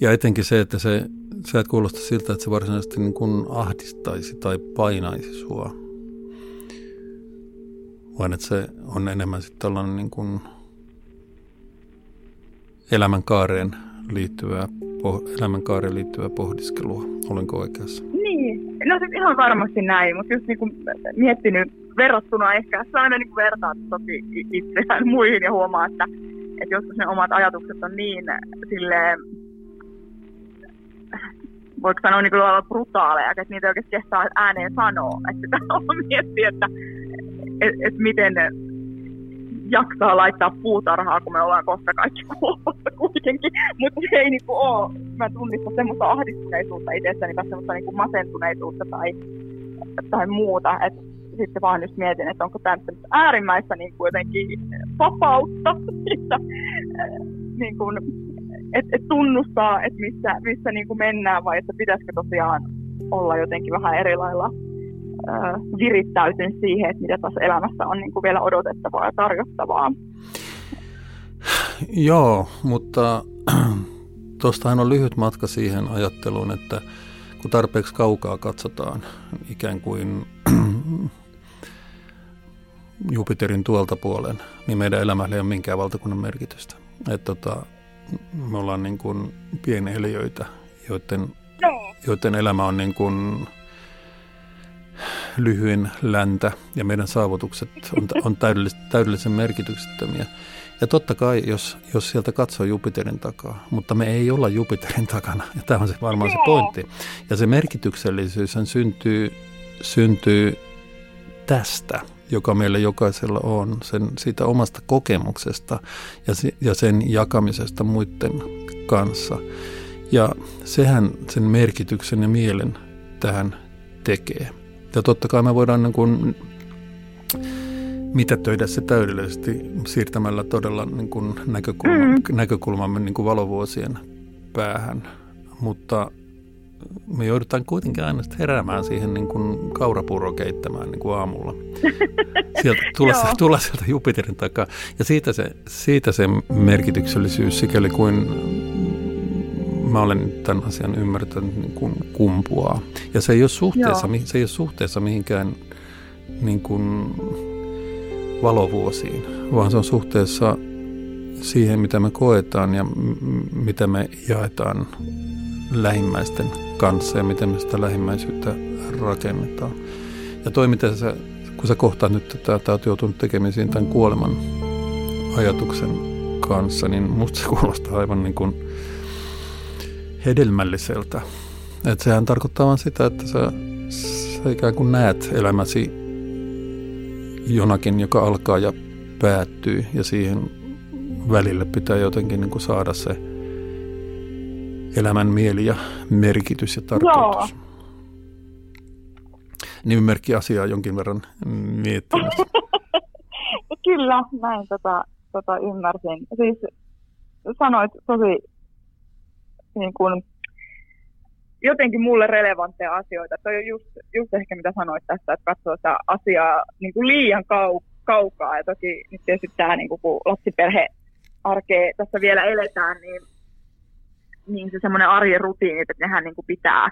Ja etenkin se, että se, sä et kuulosta siltä, että se varsinaisesti niin kuin ahdistaisi tai painaisi sua. Vaan että se on enemmän sitten tällainen niin kuin elämänkaareen liittyvää, elämänkaareen liittyvää pohdiskelua. Olenko oikeassa? Niin, no siis ihan varmasti näin, mutta just niin kuin miettinyt verrattuna ehkä, se aina niin vertaa toki itseään muihin ja huomaa, että, että joskus ne omat ajatukset on niin silleen, voiko sanoa niin kuin brutaaleja, että niitä oikeasti kestää ääneen sanoa. Että on miettiä, että et, et miten jaksaa laittaa puutarhaa, kun me ollaan kohta kaikki kuolemassa kuitenkin. Mutta se ei niinku ole. Mä tunnistan semmoista ahdistuneisuutta itsessäni tai semmoista niinku masentuneisuutta tai, tai muuta. Et sitten vaan just mietin, että onko tämä äärimmäistä niin jotenkin vapautta, että niin kuin et, et tunnustaa, että missä, missä niin kuin mennään vai että pitäisikö tosiaan olla jotenkin vähän eri lailla virittäytyn siihen, että mitä tässä elämässä on niin kuin vielä odotettavaa ja tarjottavaa. Joo, mutta tuostahan on lyhyt matka siihen ajatteluun, että kun tarpeeksi kaukaa katsotaan ikään kuin Jupiterin tuolta puolen, niin meidän elämällä ei ole minkään valtakunnan merkitystä. Että tota, me ollaan niin kuin pieneliöitä, joiden, joiden elämä on niin kuin lyhyen läntä ja meidän saavutukset on, on täydellis, täydellisen merkityksettömiä. Ja totta kai, jos, jos sieltä katsoo Jupiterin takaa, mutta me ei olla Jupiterin takana, ja tämä on se varmaan se pointti. Ja se merkityksellisyys syntyy, syntyy tästä, joka meillä jokaisella on, sen, siitä omasta kokemuksesta ja, ja sen jakamisesta muiden kanssa. Ja sehän sen merkityksen ja mielen tähän tekee. Ja totta kai me voidaan niin kuin mitätöidä se täydellisesti siirtämällä todella niin kuin näkökulma, mm. näkökulmamme niin kuin valovuosien päähän. Mutta me joudutaan kuitenkin aina heräämään siihen niin kuin kaurapurro keittämään niin kuin aamulla. Sieltä, tulla, tulla sieltä Jupiterin takaa. Ja siitä se, siitä se merkityksellisyys, sikäli kuin mä olen tämän asian ymmärtänyt niin kuin kumpuaa. Ja se ei ole suhteessa, Joo. se ei ole suhteessa mihinkään niin kuin valovuosiin, vaan se on suhteessa siihen, mitä me koetaan ja m- mitä me jaetaan lähimmäisten kanssa ja miten me sitä lähimmäisyyttä rakennetaan. Ja toi, miten sä, kun sä kohtaat nyt tätä, että oot joutunut tekemisiin tämän kuoleman ajatuksen kanssa, niin musta se kuulostaa aivan niin kuin hedelmälliseltä. Että sehän tarkoittaa vain sitä, että sä, sä ikään kuin näet elämäsi jonakin, joka alkaa ja päättyy ja siihen välille pitää jotenkin niin kuin saada se elämän mieli ja merkitys ja tarkoitus. Joo. Nimimerkki asiaa jonkin verran miettimässä. Kyllä, näin tota, tota ymmärsin. Siis sanoit tosi niin kuin, jotenkin mulle relevantteja asioita. Toi on just, just ehkä mitä sanoit tästä, että katsoo sitä asiaa niin kuin liian kau, kaukaa. Ja toki nyt tietysti tämä, niin kuin, kun lapsiperhe arkea tässä vielä eletään, niin, niin se semmoinen arjen rutiini, että nehän niin kuin pitää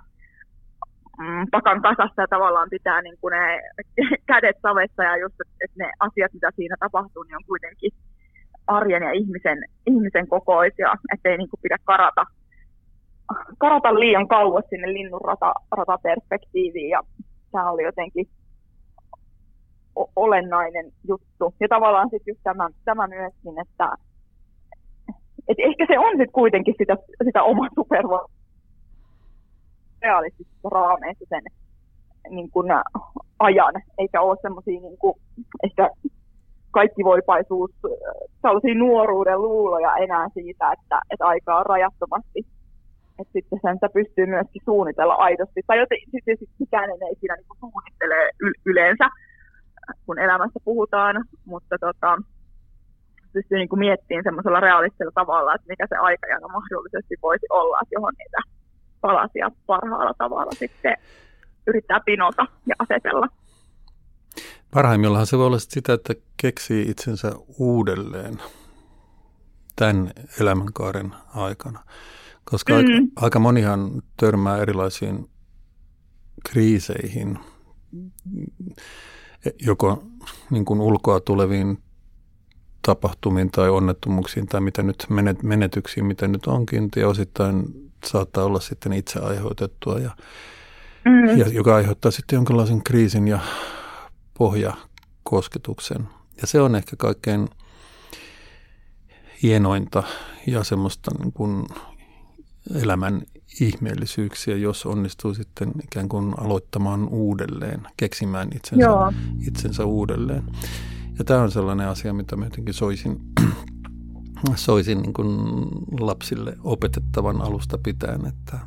mm, pakan kasassa ja tavallaan pitää niin kuin ne kädet savessa ja just, että ne asiat, mitä siinä tapahtuu, niin on kuitenkin arjen ja ihmisen, ihmisen kokoisia, ettei niin kuin pidä karata karata liian kauas sinne linnunrata, rataperspektiiviin ja tämä oli jotenkin o- olennainen juttu. Ja tavallaan sitten just tämä, tämä myöskin, että et ehkä se on sitten kuitenkin sitä, sitä omaa supervoimaa realistisissa raameissa sen niin kuin, ajan, eikä ole semmoisia niin ehkä kaikki voipaisuus, tällaisia nuoruuden luuloja enää siitä, että, että aikaa on rajattomasti että sitten sen sitä pystyy myöskin suunnitella aidosti. Tai joten sitten sit mikään ei siinä niin suunnittele yleensä, kun elämässä puhutaan, mutta tota, pystyy niin miettimään semmoisella realistisella tavalla, että mikä se aikajana mahdollisesti voisi olla, että johon niitä palasia parhaalla tavalla sitten yrittää pinota ja asetella. Parhaimmillaan se voi olla sitä, että keksii itsensä uudelleen tämän elämänkaaren aikana. Koska mm. aika, aika monihan törmää erilaisiin kriiseihin, joko niin kuin ulkoa tuleviin tapahtumiin tai onnettomuuksiin tai mitä nyt menetyksiin, mitä nyt onkin, ja osittain saattaa olla sitten itse aiheutettua, ja, mm. ja joka aiheuttaa sitten jonkinlaisen kriisin ja pohjakosketuksen. Ja se on ehkä kaikkein hienointa ja semmoista niin kuin elämän ihmeellisyyksiä, jos onnistuu sitten ikään kuin aloittamaan uudelleen, keksimään itsensä, itsensä uudelleen. Ja tämä on sellainen asia, mitä mä jotenkin soisin, soisin niin kuin lapsille opetettavan alusta pitäen, että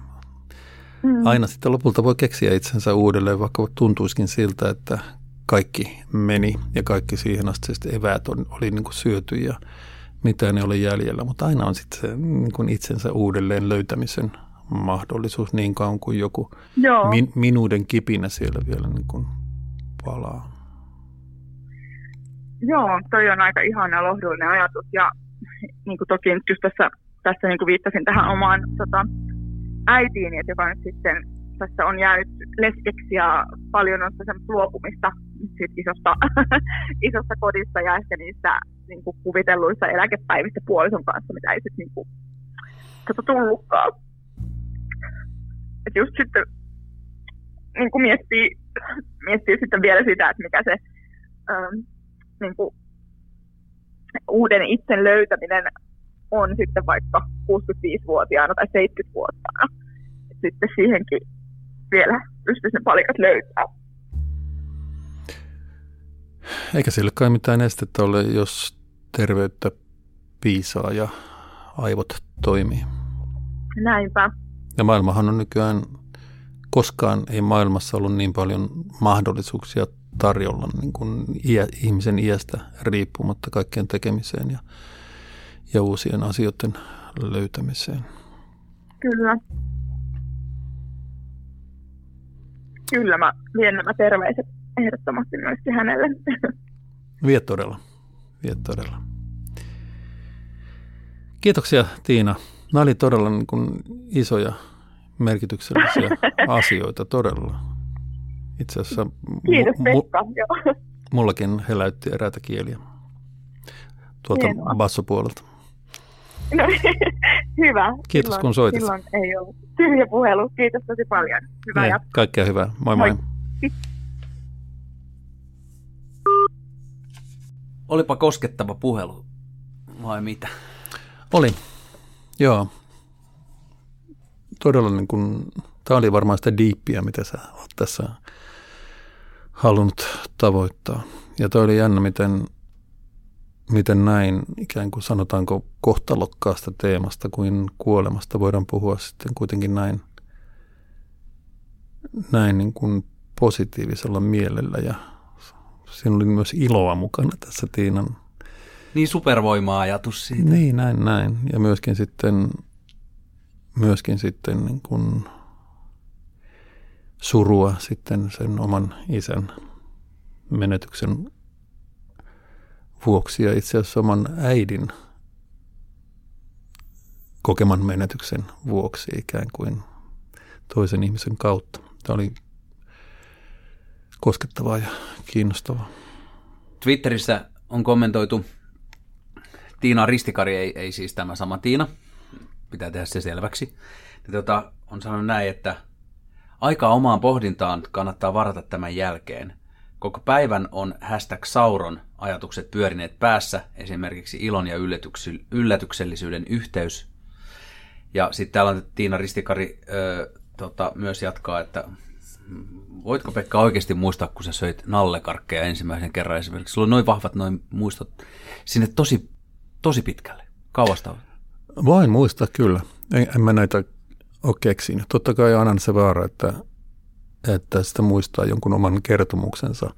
mm. aina sitten lopulta voi keksiä itsensä uudelleen, vaikka tuntuisikin siltä, että kaikki meni ja kaikki siihen asti eväät oli niin kuin syöty ja mitään ei ole jäljellä, mutta aina on sitten se niin kuin itsensä uudelleen löytämisen mahdollisuus niin kauan kuin joku Joo. min, minuuden kipinä siellä vielä niin kuin palaa. Joo, toi on aika ihana lohdullinen ajatus ja niin kuin toki nyt just tässä, tässä niin kuin viittasin tähän omaan tota, äitiini, että joka nyt sitten tässä on jäänyt leskeksi ja paljon on sen luopumista sit isosta, isosta kodista ja ehkä niistä niin kuin kuvitelluista eläkepäivistä puolison kanssa, mitä ei sitten niin tota tullutkaan. Et just sitten niin kuin miettii, miettii sitten vielä sitä, että mikä se ähm, niin kuin, uuden itsen löytäminen on sitten vaikka 65-vuotiaana tai 70-vuotiaana. Et sitten siihenkin vielä pystyisi ne palikat löytää. Eikä sille kai mitään estettä ole, jos terveyttä piisaa ja aivot toimii. Näinpä. Ja maailmahan on nykyään, koskaan ei maailmassa ollut niin paljon mahdollisuuksia tarjolla niin kuin iä, ihmisen iästä riippumatta kaikkeen tekemiseen ja, ja uusien asioiden löytämiseen. Kyllä. Kyllä, mä vien nämä terveiset ehdottomasti myöskin hänelle. Viet todella. Viet todella. Kiitoksia Tiina. Nämä oli todella niin kuin isoja merkityksellisiä asioita, todella. Itse asiassa Kiitos mu- Pekka. Joo. mullakin heläytti eräitä kieliä tuolta Hienoa. bassopuolelta. No, hyvä. Kiitos, silloin, kun soitit. Silloin ei ollut tyhjä puhelu. Kiitos tosi paljon. Hyvää Niin, jatkoa. Kaikkea hyvää. Moi moi. Moi. Olipa koskettava puhelu, vai mitä? Oli. Joo. Todella niin kuin, tämä oli varmaan sitä diippiä, mitä sä oot tässä halunnut tavoittaa. Ja toi oli jännä, miten, miten näin ikään kuin sanotaanko kohtalokkaasta teemasta kuin kuolemasta voidaan puhua sitten kuitenkin näin, näin niin kuin positiivisella mielellä ja siinä oli myös iloa mukana tässä Tiinan Niin supervoima-ajatus siitä. niin, näin, näin. Ja myöskin sitten, myöskin sitten niin kuin surua sitten sen oman isän menetyksen vuoksi ja itse asiassa oman äidin kokeman menetyksen vuoksi ikään kuin toisen ihmisen kautta. Tämä oli koskettavaa ja kiinnostavaa. Twitterissä on kommentoitu, Tiina Ristikari ei, ei siis tämä sama Tiina, pitää tehdä se selväksi. Ja tota, on sanonut näin, että aikaa omaan pohdintaan kannattaa varata tämän jälkeen. Koko päivän on hashtag Sauron ajatukset pyörineet päässä, esimerkiksi ilon ja yllätyksellisyyden yhteys. Ja sitten täällä on Tiina Ristikari ö, tota, myös jatkaa, että voitko Pekka oikeasti muistaa, kun sä söit nallekarkkeja ensimmäisen kerran esimerkiksi? Sulla on noin vahvat noin muistot sinne tosi, tosi pitkälle. Kauasta. Voin muistaa kyllä. En, en mä näitä ole keksinyt. Totta kai aina on se vaara, että, että sitä muistaa jonkun oman kertomuksensa,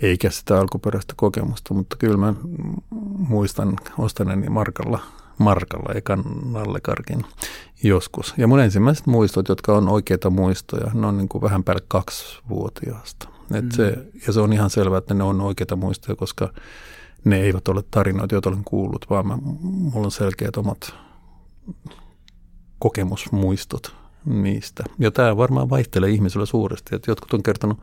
eikä sitä alkuperäistä kokemusta, mutta kyllä mä muistan ostaneeni markalla, markalla ekan nallekarkin joskus. Ja mun ensimmäiset muistot, jotka on oikeita muistoja, ne on niin kuin vähän päälle kaksivuotiaasta. Et Mm. se, ja se on ihan selvää, että ne on oikeita muistoja, koska ne eivät ole tarinoita, joita olen kuullut, vaan mä, mulla on selkeät omat kokemusmuistot niistä. Ja tämä varmaan vaihtelee ihmisillä suuresti. Että jotkut on kertonut,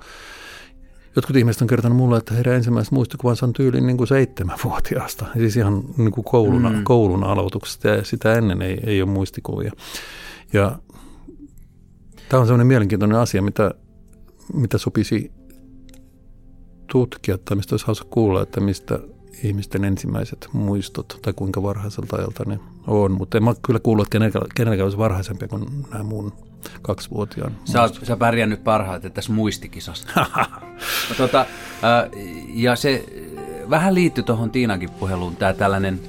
jotkut ihmiset on kertonut mulle, että heidän ensimmäiset muistikuvansa on tyyliin niin kuin seitsemänvuotiaasta. Siis ihan niin kuin koulun, mm. koulun aloituksesta ja sitä ennen ei, ei ole muistikuvia. Ja tämä on sellainen mielenkiintoinen asia, mitä, mitä sopisi tutkia tai mistä olisi hauska kuulla, että mistä ihmisten ensimmäiset muistot tai kuinka varhaiselta ajalta ne on. Mutta en mä kyllä kuullut, että kenelläkään kenelläkään olisi varhaisempia kuin nämä mun kaksivuotiaan Sä oot sä pärjännyt parhaiten tässä muistikisassa. tota, ää, ja se äh, vähän liittyy tuohon Tiinankin puheluun, tämä tällainen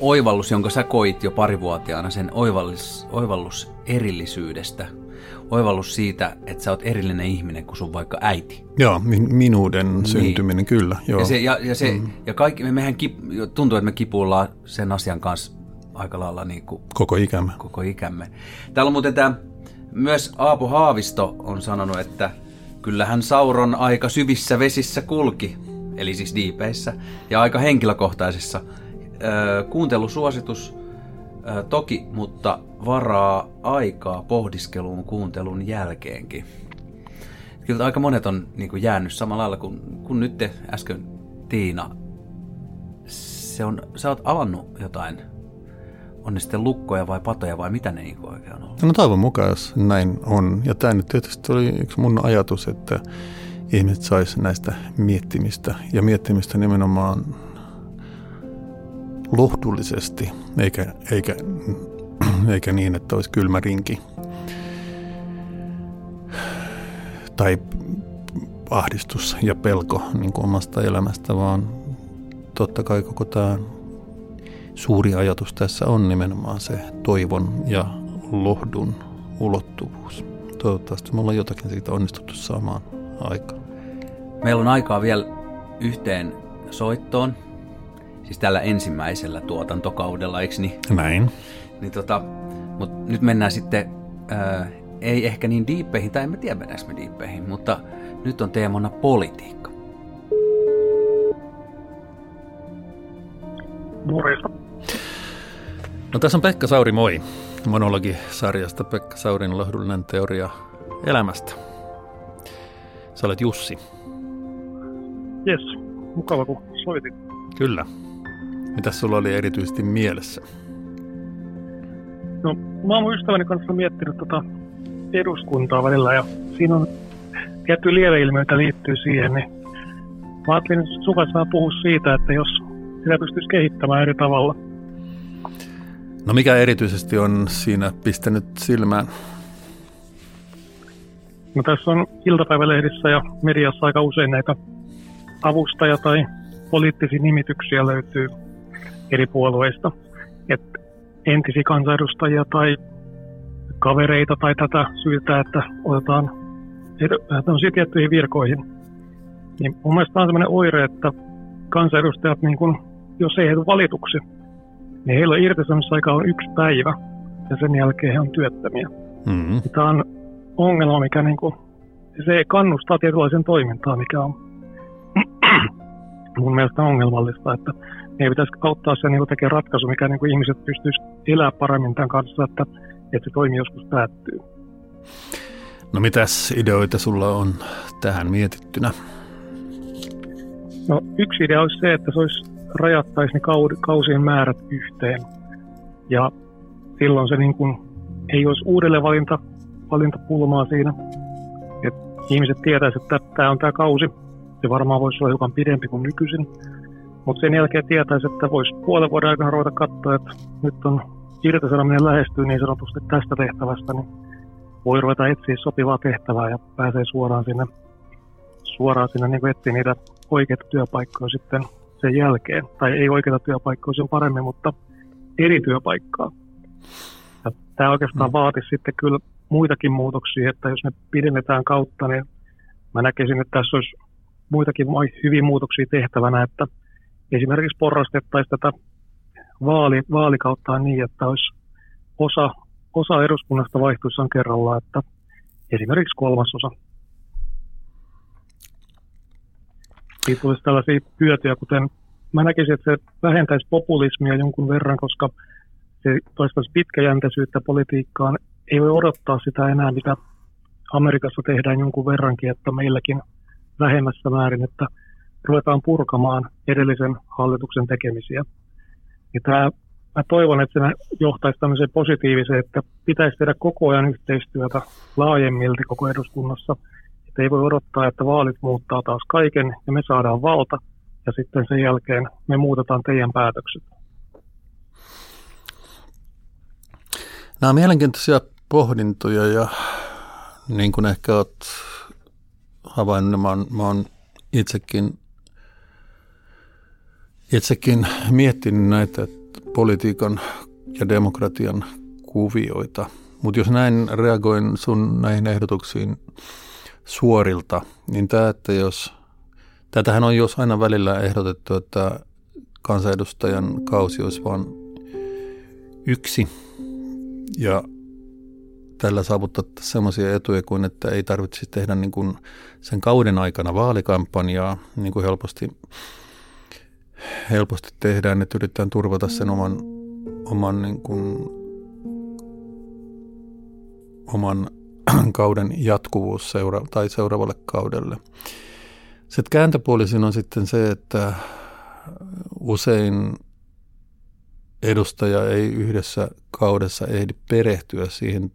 oivallus, jonka sä koit jo parivuotiaana, sen oivallus, oivallus erillisyydestä. Oivallus siitä, että sä oot erillinen ihminen kuin sun vaikka äiti. Joo, min- minuuden niin. syntyminen, kyllä. Joo. Ja, se, ja, ja, se, mm. ja kaikki, me, mehän kip, tuntuu, että me kipuillaan sen asian kanssa aika lailla niin kuin koko ikämme. Koko ikämme. Täällä on muuten tämä, myös Aapo Haavisto on sanonut, että kyllähän Sauron aika syvissä vesissä kulki, eli siis diipeissä, ja aika henkilökohtaisessa. Öö, kuuntelusuositus toki, mutta varaa aikaa pohdiskeluun kuuntelun jälkeenkin. Kyllä aika monet on niin kuin jäänyt samalla lailla kuin, kuin nyt te äsken Tiina. Se on, sä oot avannut jotain on ne sitten lukkoja vai patoja vai mitä ne niin oikein on ollut? No toivon mukaan, jos näin on. Ja tämä nyt tietysti oli yksi mun ajatus, että ihmiset sais näistä miettimistä ja miettimistä nimenomaan lohdullisesti, eikä, eikä, eikä niin, että olisi kylmä rinki tai ahdistus ja pelko niin kuin omasta elämästä, vaan totta kai koko tämä suuri ajatus tässä on nimenomaan se toivon ja lohdun ulottuvuus. Toivottavasti me ollaan jotakin siitä onnistuttu saamaan aikaan. Meillä on aikaa vielä yhteen soittoon, siis tällä ensimmäisellä tuotantokaudella, eikö niin? Näin. Niin tota, mutta nyt mennään sitten, ää, ei ehkä niin diippeihin, tai en mä tiedä mennäänkö me diippeihin, mutta nyt on teemana politiikka. Morjesta. No tässä on Pekka Sauri, moi. Monologi-sarjasta Pekka Saurin lohdullinen teoria elämästä. Sä olet Jussi. Jes, mukava kun soitit. Kyllä. Mitäs sulla oli erityisesti mielessä? No, mä oon ystäväni kanssa miettinyt tota eduskuntaa välillä ja siinä on tietty lieveilmiöitä liittyy siihen, niin mä ajattelin sun kanssa puhua siitä, että jos sitä pystyisi kehittämään eri tavalla – No mikä erityisesti on siinä pistänyt silmään? No tässä on iltapäivälehdissä ja mediassa aika usein näitä avustaja- tai poliittisia nimityksiä löytyy eri puolueista. Et entisiä kansanedustajia tai kavereita tai tätä syytä, että otetaan tämmöisiä tiettyihin virkoihin. Niin mun mielestä on sellainen oire, että kansanedustajat, niin kun, jos ei heitä valituksi, niin heillä on irtisanomisaika on yksi päivä ja sen jälkeen he on työttömiä. Mm-hmm. Tämä on ongelma, mikä niin kuin, se kannustaa tietynlaisen toimintaan, mikä on mun mielestä ongelmallista, että ei pitäisi auttaa sen niin tekemään ratkaisu, mikä niin kuin ihmiset pystyisivät elämään paremmin tämän kanssa, että, että se toimi joskus päättyy. No mitäs ideoita sulla on tähän mietittynä? No yksi idea olisi se, että se olisi rajattaisiin ne kausien määrät yhteen. Ja silloin se niin kuin ei olisi uudelleen valinta, valintapulmaa siinä. Et ihmiset tietäisivät, että tämä on tämä kausi. Se varmaan voisi olla hiukan pidempi kuin nykyisin. Mutta sen jälkeen tietäisi, että voisi puolen vuoden aikana ruveta katsoa, että nyt on irtisanominen lähestyy niin sanotusti tästä tehtävästä, niin voi ruveta etsiä sopivaa tehtävää ja pääsee suoraan sinne, suoraan sinne niin etsiä niitä oikeita työpaikkoja sitten sen jälkeen. Tai ei oikeita työpaikkoja sen paremmin, mutta eri työpaikkaa. Ja tämä oikeastaan mm. vaatisi sitten kyllä muitakin muutoksia, että jos me pidennetään kautta, niin mä näkisin, että tässä olisi muitakin hyviä muutoksia tehtävänä, että esimerkiksi porrastettaisiin tätä vaali, vaalikautta niin, että olisi osa, osa eduskunnasta vaihtuissaan kerrallaan, että esimerkiksi kolmasosa siitä tulisi tällaisia hyötyjä, kuten mä näkisin, että se vähentäisi populismia jonkun verran, koska se toistaisi pitkäjänteisyyttä politiikkaan. Ei voi odottaa sitä enää, mitä Amerikassa tehdään jonkun verrankin, että meilläkin vähemmässä määrin, että ruvetaan purkamaan edellisen hallituksen tekemisiä. Ja tämä, mä toivon, että se johtaisi tämmöiseen positiiviseen, että pitäisi tehdä koko ajan yhteistyötä laajemmilti koko eduskunnassa – että ei voi odottaa, että vaalit muuttaa taas kaiken ja me saadaan valta ja sitten sen jälkeen me muutetaan teidän päätökset. Nämä on mielenkiintoisia pohdintoja ja niin kuin ehkä olet havainnut, mä oon, mä oon itsekin, itsekin miettinyt näitä politiikan ja demokratian kuvioita. Mutta jos näin reagoin sun näihin ehdotuksiin suorilta, niin tämä, että jos, tätähän on jos aina välillä ehdotettu, että kansanedustajan kausi olisi vain yksi. Ja tällä saavutettaisiin sellaisia etuja kuin, että ei tarvitsisi tehdä niin kuin sen kauden aikana vaalikampanjaa, niin kuin helposti, helposti tehdään, että yritetään turvata sen oman, oman, niin kuin, oman kauden jatkuvuus seura- tai seuraavalle kaudelle. Sitten kääntöpuolisin on sitten se, että usein edustaja ei yhdessä kaudessa ehdi perehtyä siihen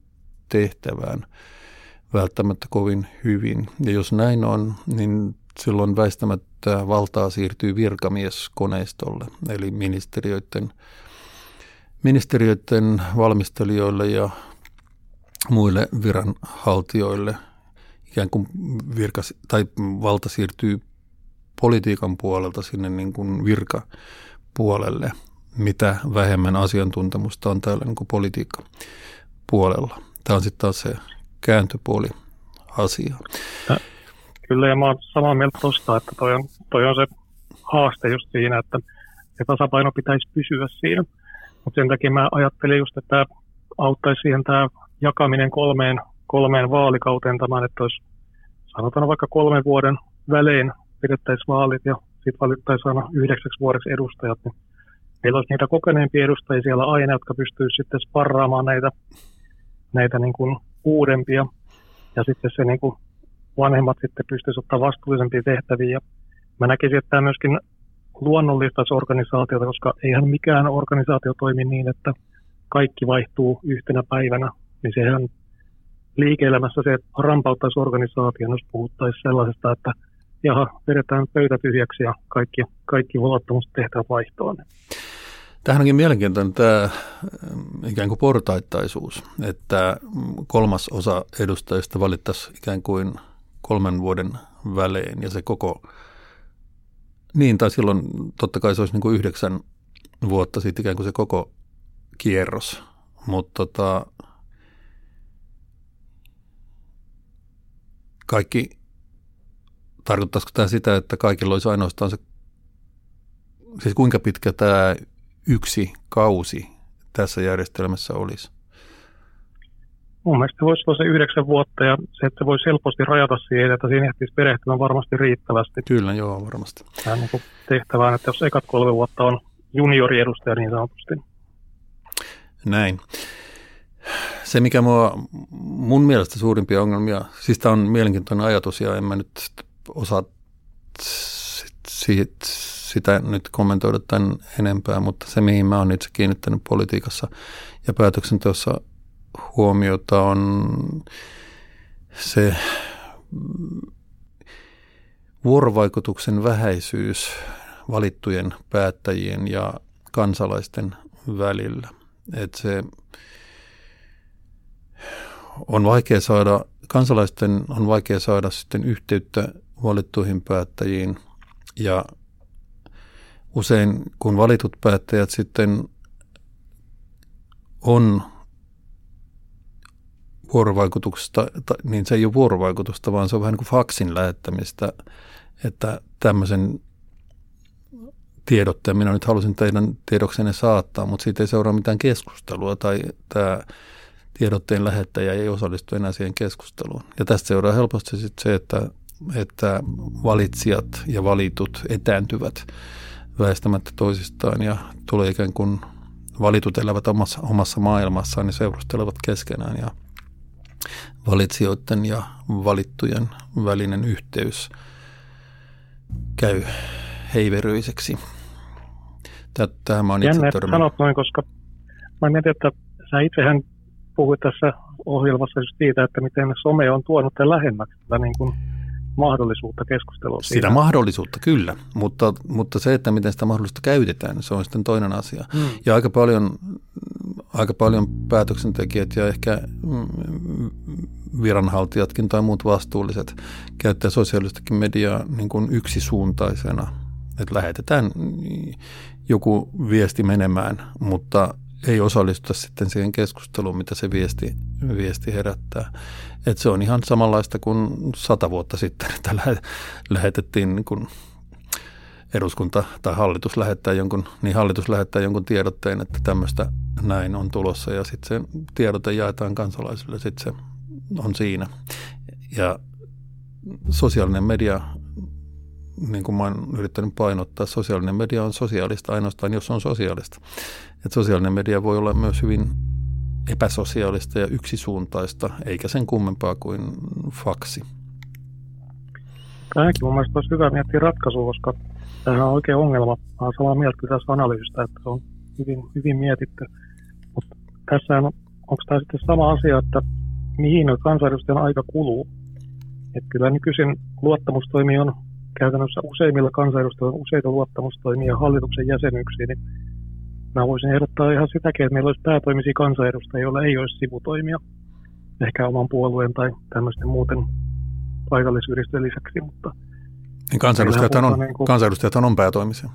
tehtävään välttämättä kovin hyvin. Ja jos näin on, niin silloin väistämättä valtaa siirtyy virkamieskoneistolle, eli ministeriöiden, ministeriöiden valmistelijoille ja muille viranhaltijoille. Ikään kuin virka, tai valta siirtyy politiikan puolelta sinne niin kuin virkapuolelle, mitä vähemmän asiantuntemusta on täällä niin kuin politiikka puolella. Tämä on sitten taas se kääntöpuoli asiaa. Kyllä, ja mä oon samaa mieltä tuosta, että toi on, toi on se haaste just siinä, että se tasapaino pitäisi pysyä siinä. Mutta sen takia mä ajattelin just, että auttaisi siihen tämä jakaminen kolmeen, kolmeen vaalikauteen tämän, että olisi sanotaan vaikka kolmen vuoden välein pidettäisiin vaalit ja sitten valittaisiin aina yhdeksäksi vuodeksi edustajat, niin meillä olisi niitä kokeneempia edustajia siellä aina, jotka pystyisivät sitten sparraamaan näitä näitä niin kuin uudempia ja sitten se niin kuin vanhemmat sitten pystyisivät ottaa vastuullisempia tehtäviä. Ja mä näkisin, että tämä myöskin luonnollistaisi organisaatiota, koska eihän mikään organisaatio toimi niin, että kaikki vaihtuu yhtenä päivänä, niin sehän liike-elämässä se rampauttaisi organisaation, jos puhuttaisiin sellaisesta, että jaha, vedetään pöytä tyhjäksi ja kaikki, kaikki luottamustehtävät vaihtoon. Tähän onkin mielenkiintoinen tämä äh, ikään kuin portaittaisuus, että kolmas osa edustajista valittaisi ikään kuin kolmen vuoden välein ja se koko, niin tai silloin totta kai se olisi niin kuin yhdeksän vuotta sitten ikään kuin se koko kierros, mutta tota, kaikki, tarkoittaisiko tämä sitä, että kaikilla olisi ainoastaan se, siis kuinka pitkä tämä yksi kausi tässä järjestelmässä olisi? Mun mielestä voisi olla se yhdeksän vuotta ja se, että voisi helposti rajata siihen, että siinä ehtisi perehtymään varmasti riittävästi. Kyllä, joo, varmasti. Tämä niin tehtävään, että jos ekat kolme vuotta on junioriedustaja niin sanotusti. Näin. Se, mikä mua, mun mielestä suurimpia ongelmia, siis tämä on mielenkiintoinen ajatus ja en mä nyt osaa siitä sitä nyt kommentoida tämän enempää, mutta se mihin mä oon itse kiinnittänyt politiikassa ja päätöksenteossa huomiota on se vuorovaikutuksen vähäisyys valittujen päättäjien ja kansalaisten välillä. Että se on vaikea saada, kansalaisten on vaikea saada sitten yhteyttä valittuihin päättäjiin ja usein kun valitut päättäjät sitten on vuorovaikutuksesta, niin se ei ole vuorovaikutusta, vaan se on vähän niin kuin faksin lähettämistä, että tämmöisen tiedotteen minä nyt halusin teidän tiedoksenne saattaa, mutta siitä ei seuraa mitään keskustelua tai tämä tiedotteen lähettäjä ei osallistu enää siihen keskusteluun. Ja tästä seuraa helposti sitten se, että, että valitsijat ja valitut etääntyvät väistämättä toisistaan ja tulee ikään kuin valitut elävät omassa, omassa maailmassaan ja seurustelevat keskenään ja valitsijoiden ja valittujen välinen yhteys käy heiveryiseksi. Tähän mä oon itse Jännä, sanot noin, koska mä mietin, että sä itsehän puhuit tässä ohjelmassa just siitä, että miten some on tuonut tämän lähemmäksi tätä niin kuin mahdollisuutta keskustelua. Sitä siitä. mahdollisuutta kyllä, mutta, mutta se, että miten sitä mahdollisuutta käytetään, se on sitten toinen asia. Mm. Ja aika paljon, aika paljon päätöksentekijät ja ehkä mm, viranhaltijatkin tai muut vastuulliset käyttää sosiaalistakin mediaa niin kuin yksisuuntaisena. Että lähetetään joku viesti menemään, mutta ei osallistuta sitten siihen keskusteluun, mitä se viesti, viesti herättää. Et se on ihan samanlaista kuin sata vuotta sitten, että lähetettiin niin kuin eduskunta tai hallitus lähettää jonkun, niin hallitus lähettää jonkun tiedotteen, että tämmöistä näin on tulossa ja sitten se tiedote jaetaan kansalaisille, sitten se on siinä. Ja sosiaalinen media, niin kuin mä oon yrittänyt painottaa, sosiaalinen media on sosiaalista ainoastaan, jos on sosiaalista. Et sosiaalinen media voi olla myös hyvin epäsosiaalista ja yksisuuntaista, eikä sen kummempaa kuin faksi. Tämäkin mun mielestä olisi hyvä miettiä ratkaisua, koska tämähän on oikein ongelma. Olen samaa mieltä tässä analyysistä, että se on hyvin, hyvin mietitty. Mutta tässä on, onko tämä sitten sama asia, että mihin kansanedustajan aika kuluu? Että kyllä nykyisin luottamustoimi on käytännössä useimmilla kansanedustajilla useita luottamustoimia hallituksen jäsenyyksiin, niin mä voisin ehdottaa ihan sitäkin, että meillä olisi päätoimisia kansanedustajia, joilla ei olisi sivutoimia, ehkä oman puolueen tai tämmöisten muuten paikallisyhdistön lisäksi, mutta niin kansanedustajat on, niin kuin, kansanedustajat on päätoimisia.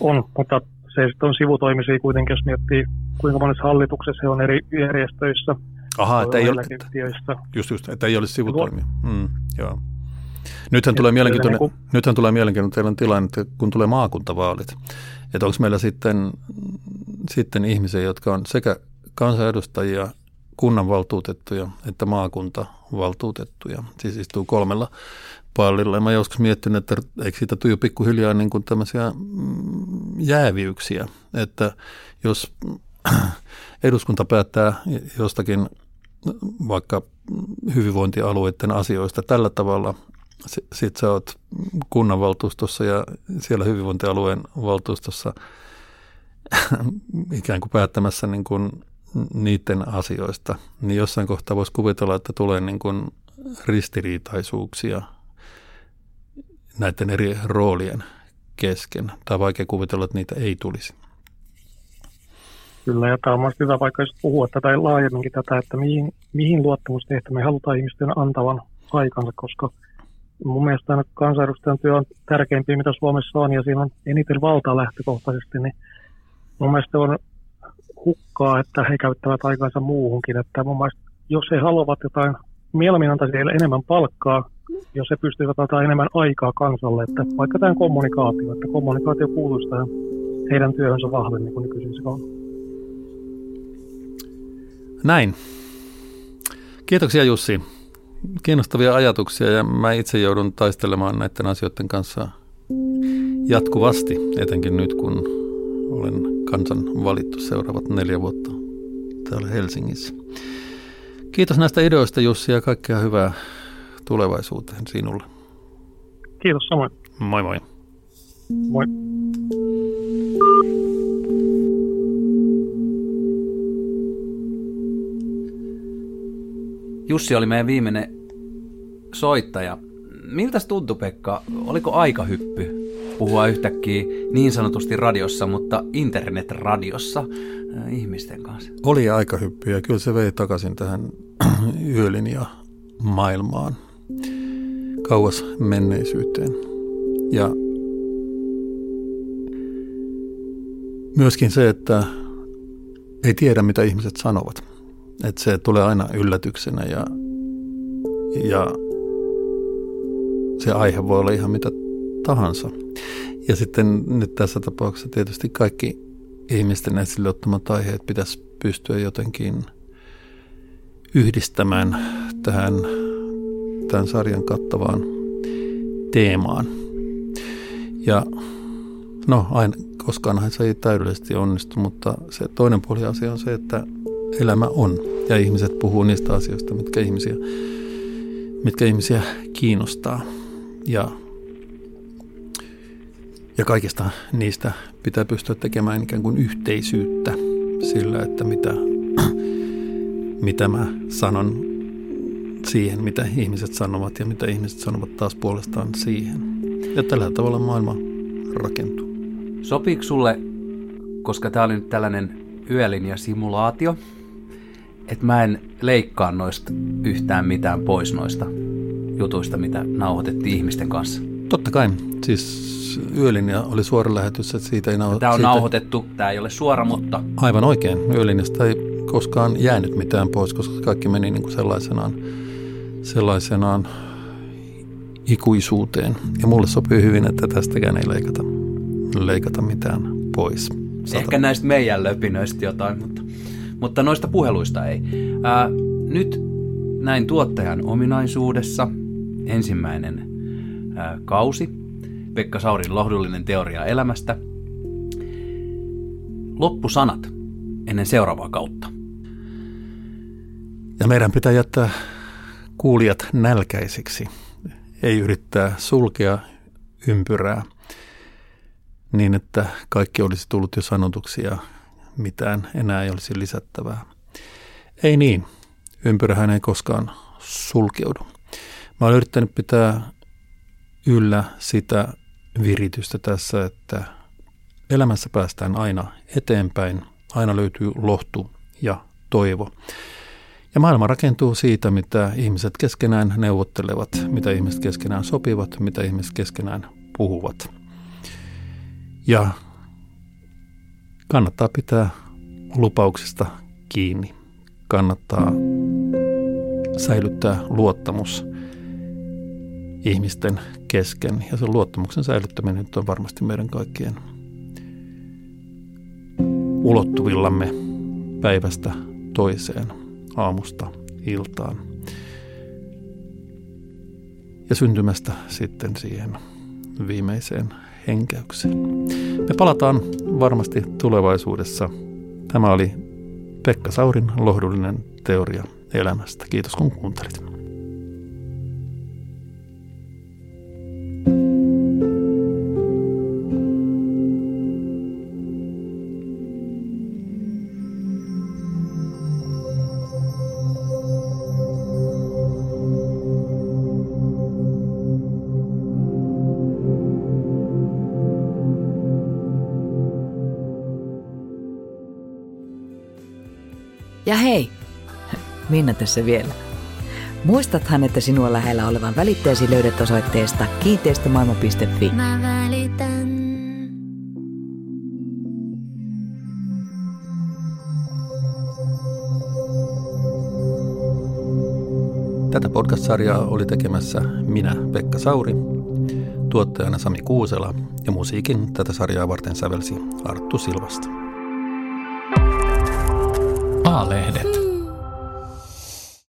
On, mutta se sitten on sivutoimisia kuitenkin, jos miettii kuinka monessa hallituksessa he on eri järjestöissä, Aha, että ei, ole, just, just, että ei olisi sivutoimia. Mm, joo. Nythän tulee, mielenkiintoinen, niin kuin, nythän tulee mielenkiintoinen tilanne, että kun tulee maakuntavaalit, että onko meillä sitten, sitten ihmisiä, jotka on sekä kansanedustajia, kunnanvaltuutettuja että maakuntavaltuutettuja. Siis istuu kolmella pallilla. Ja mä joskus miettinyt, että eikö siitä tule pikkuhiljaa niin kuin tämmöisiä mm, jääviyksiä, että jos eduskunta päättää jostakin vaikka hyvinvointialueiden asioista tällä tavalla, sitten sä oot kunnanvaltuustossa ja siellä hyvinvointialueen valtuustossa ikään kuin päättämässä niin kuin niiden asioista, niin jossain kohtaa voisi kuvitella, että tulee niin kuin ristiriitaisuuksia näiden eri roolien kesken. Tai vaikea kuvitella, että niitä ei tulisi. Kyllä, ja tämä on hyvä vaikka jos puhua tätä laajemminkin tätä, että mihin, mihin me halutaan ihmisten antavan aikansa, koska mun mielestä kansanedustajan työ on tärkeimpiä, mitä Suomessa on, ja siinä on eniten valtaa lähtökohtaisesti, niin mun mielestä on hukkaa, että he käyttävät aikansa muuhunkin, että mun mielestä jos he haluavat jotain, mieluummin antaisi heille enemmän palkkaa, jos he pystyvät antaa enemmän aikaa kansalle, että vaikka tämä kommunikaatio, että kommunikaatio kuuluisi tähän heidän työhönsä vahvemmin kuin nykyisin se on. Näin. Kiitoksia Jussi. Kiinnostavia ajatuksia ja mä itse joudun taistelemaan näiden asioiden kanssa jatkuvasti, etenkin nyt kun olen kansan valittu seuraavat neljä vuotta täällä Helsingissä. Kiitos näistä ideoista Jussi ja kaikkea hyvää tulevaisuuteen sinulle. Kiitos samoin. Moi moi. Moi. Jussi oli meidän viimeinen soittaja. Miltä tuntui Pekka? Oliko aikahyppy puhua yhtäkkiä niin sanotusti radiossa, mutta internetradiossa äh, ihmisten kanssa? Oli aikahyppy ja kyllä se vei takaisin tähän yölinja maailmaan kauas menneisyyteen. Ja myöskin se, että ei tiedä mitä ihmiset sanovat. Että se tulee aina yllätyksenä ja, ja se aihe voi olla ihan mitä tahansa. Ja sitten nyt tässä tapauksessa tietysti kaikki ihmisten esille ottamat aiheet pitäisi pystyä jotenkin yhdistämään tähän tämän sarjan kattavaan teemaan. Ja no, aina, koskaan se ei täydellisesti onnistu, mutta se toinen puoli asia on se, että elämä on ja ihmiset puhuu niistä asioista, mitkä ihmisiä, mitkä ihmisiä kiinnostaa. Ja, ja kaikista niistä pitää pystyä tekemään ikään kuin yhteisyyttä sillä, että mitä, mitä mä sanon siihen, mitä ihmiset sanovat ja mitä ihmiset sanovat taas puolestaan siihen. Ja tällä tavalla maailma rakentuu. Sopiiko sulle, koska tämä oli nyt tällainen yölinja-simulaatio, että mä en leikkaa noista yhtään mitään pois noista jutuista, mitä nauhoitettiin ihmisten kanssa. Totta kai. Siis Yölinja oli suora lähetys, että siitä ei nauhoitettu. Tämä on siitä... nauhoitettu, tämä ei ole suora, mutta... Aivan oikein. Yölinjasta ei koskaan jäänyt mitään pois, koska kaikki meni niin kuin sellaisenaan, sellaisenaan ikuisuuteen. Ja mulle sopii hyvin, että tästäkään ei leikata, leikata mitään pois. Sata. Ehkä näistä meidän löpinöistä jotain, mutta, mutta noista puheluista ei. Ää, nyt näin tuottajan ominaisuudessa ensimmäinen ää, kausi, Pekka Saurin lohdullinen teoria elämästä. Loppusanat ennen seuraavaa kautta. Ja meidän pitää jättää kuulijat nälkäisiksi, ei yrittää sulkea ympyrää niin, että kaikki olisi tullut jo sanotuksi ja mitään enää ei olisi lisättävää. Ei niin, ympyrähän ei koskaan sulkeudu. Mä olen yrittänyt pitää yllä sitä viritystä tässä, että elämässä päästään aina eteenpäin, aina löytyy lohtu ja toivo. Ja maailma rakentuu siitä, mitä ihmiset keskenään neuvottelevat, mitä ihmiset keskenään sopivat, mitä ihmiset keskenään puhuvat. Ja kannattaa pitää lupauksista kiinni. Kannattaa säilyttää luottamus ihmisten kesken. Ja sen luottamuksen säilyttäminen on varmasti meidän kaikkien ulottuvillamme päivästä toiseen, aamusta iltaan. Ja syntymästä sitten siihen viimeiseen henkäykseen. Me palataan varmasti tulevaisuudessa. Tämä oli Pekka Saurin lohdullinen teoria elämästä. Kiitos kun kuuntelit. Minna tässä vielä. Muistathan, että sinua lähellä olevan välitteesi löydät osoitteesta kiinteistömaailma.fi. Mä välitän. Tätä podcast-sarjaa oli tekemässä minä, Pekka Sauri, tuottajana Sami Kuusela ja musiikin tätä sarjaa varten sävelsi Arttu Silvasta. A-lehdet.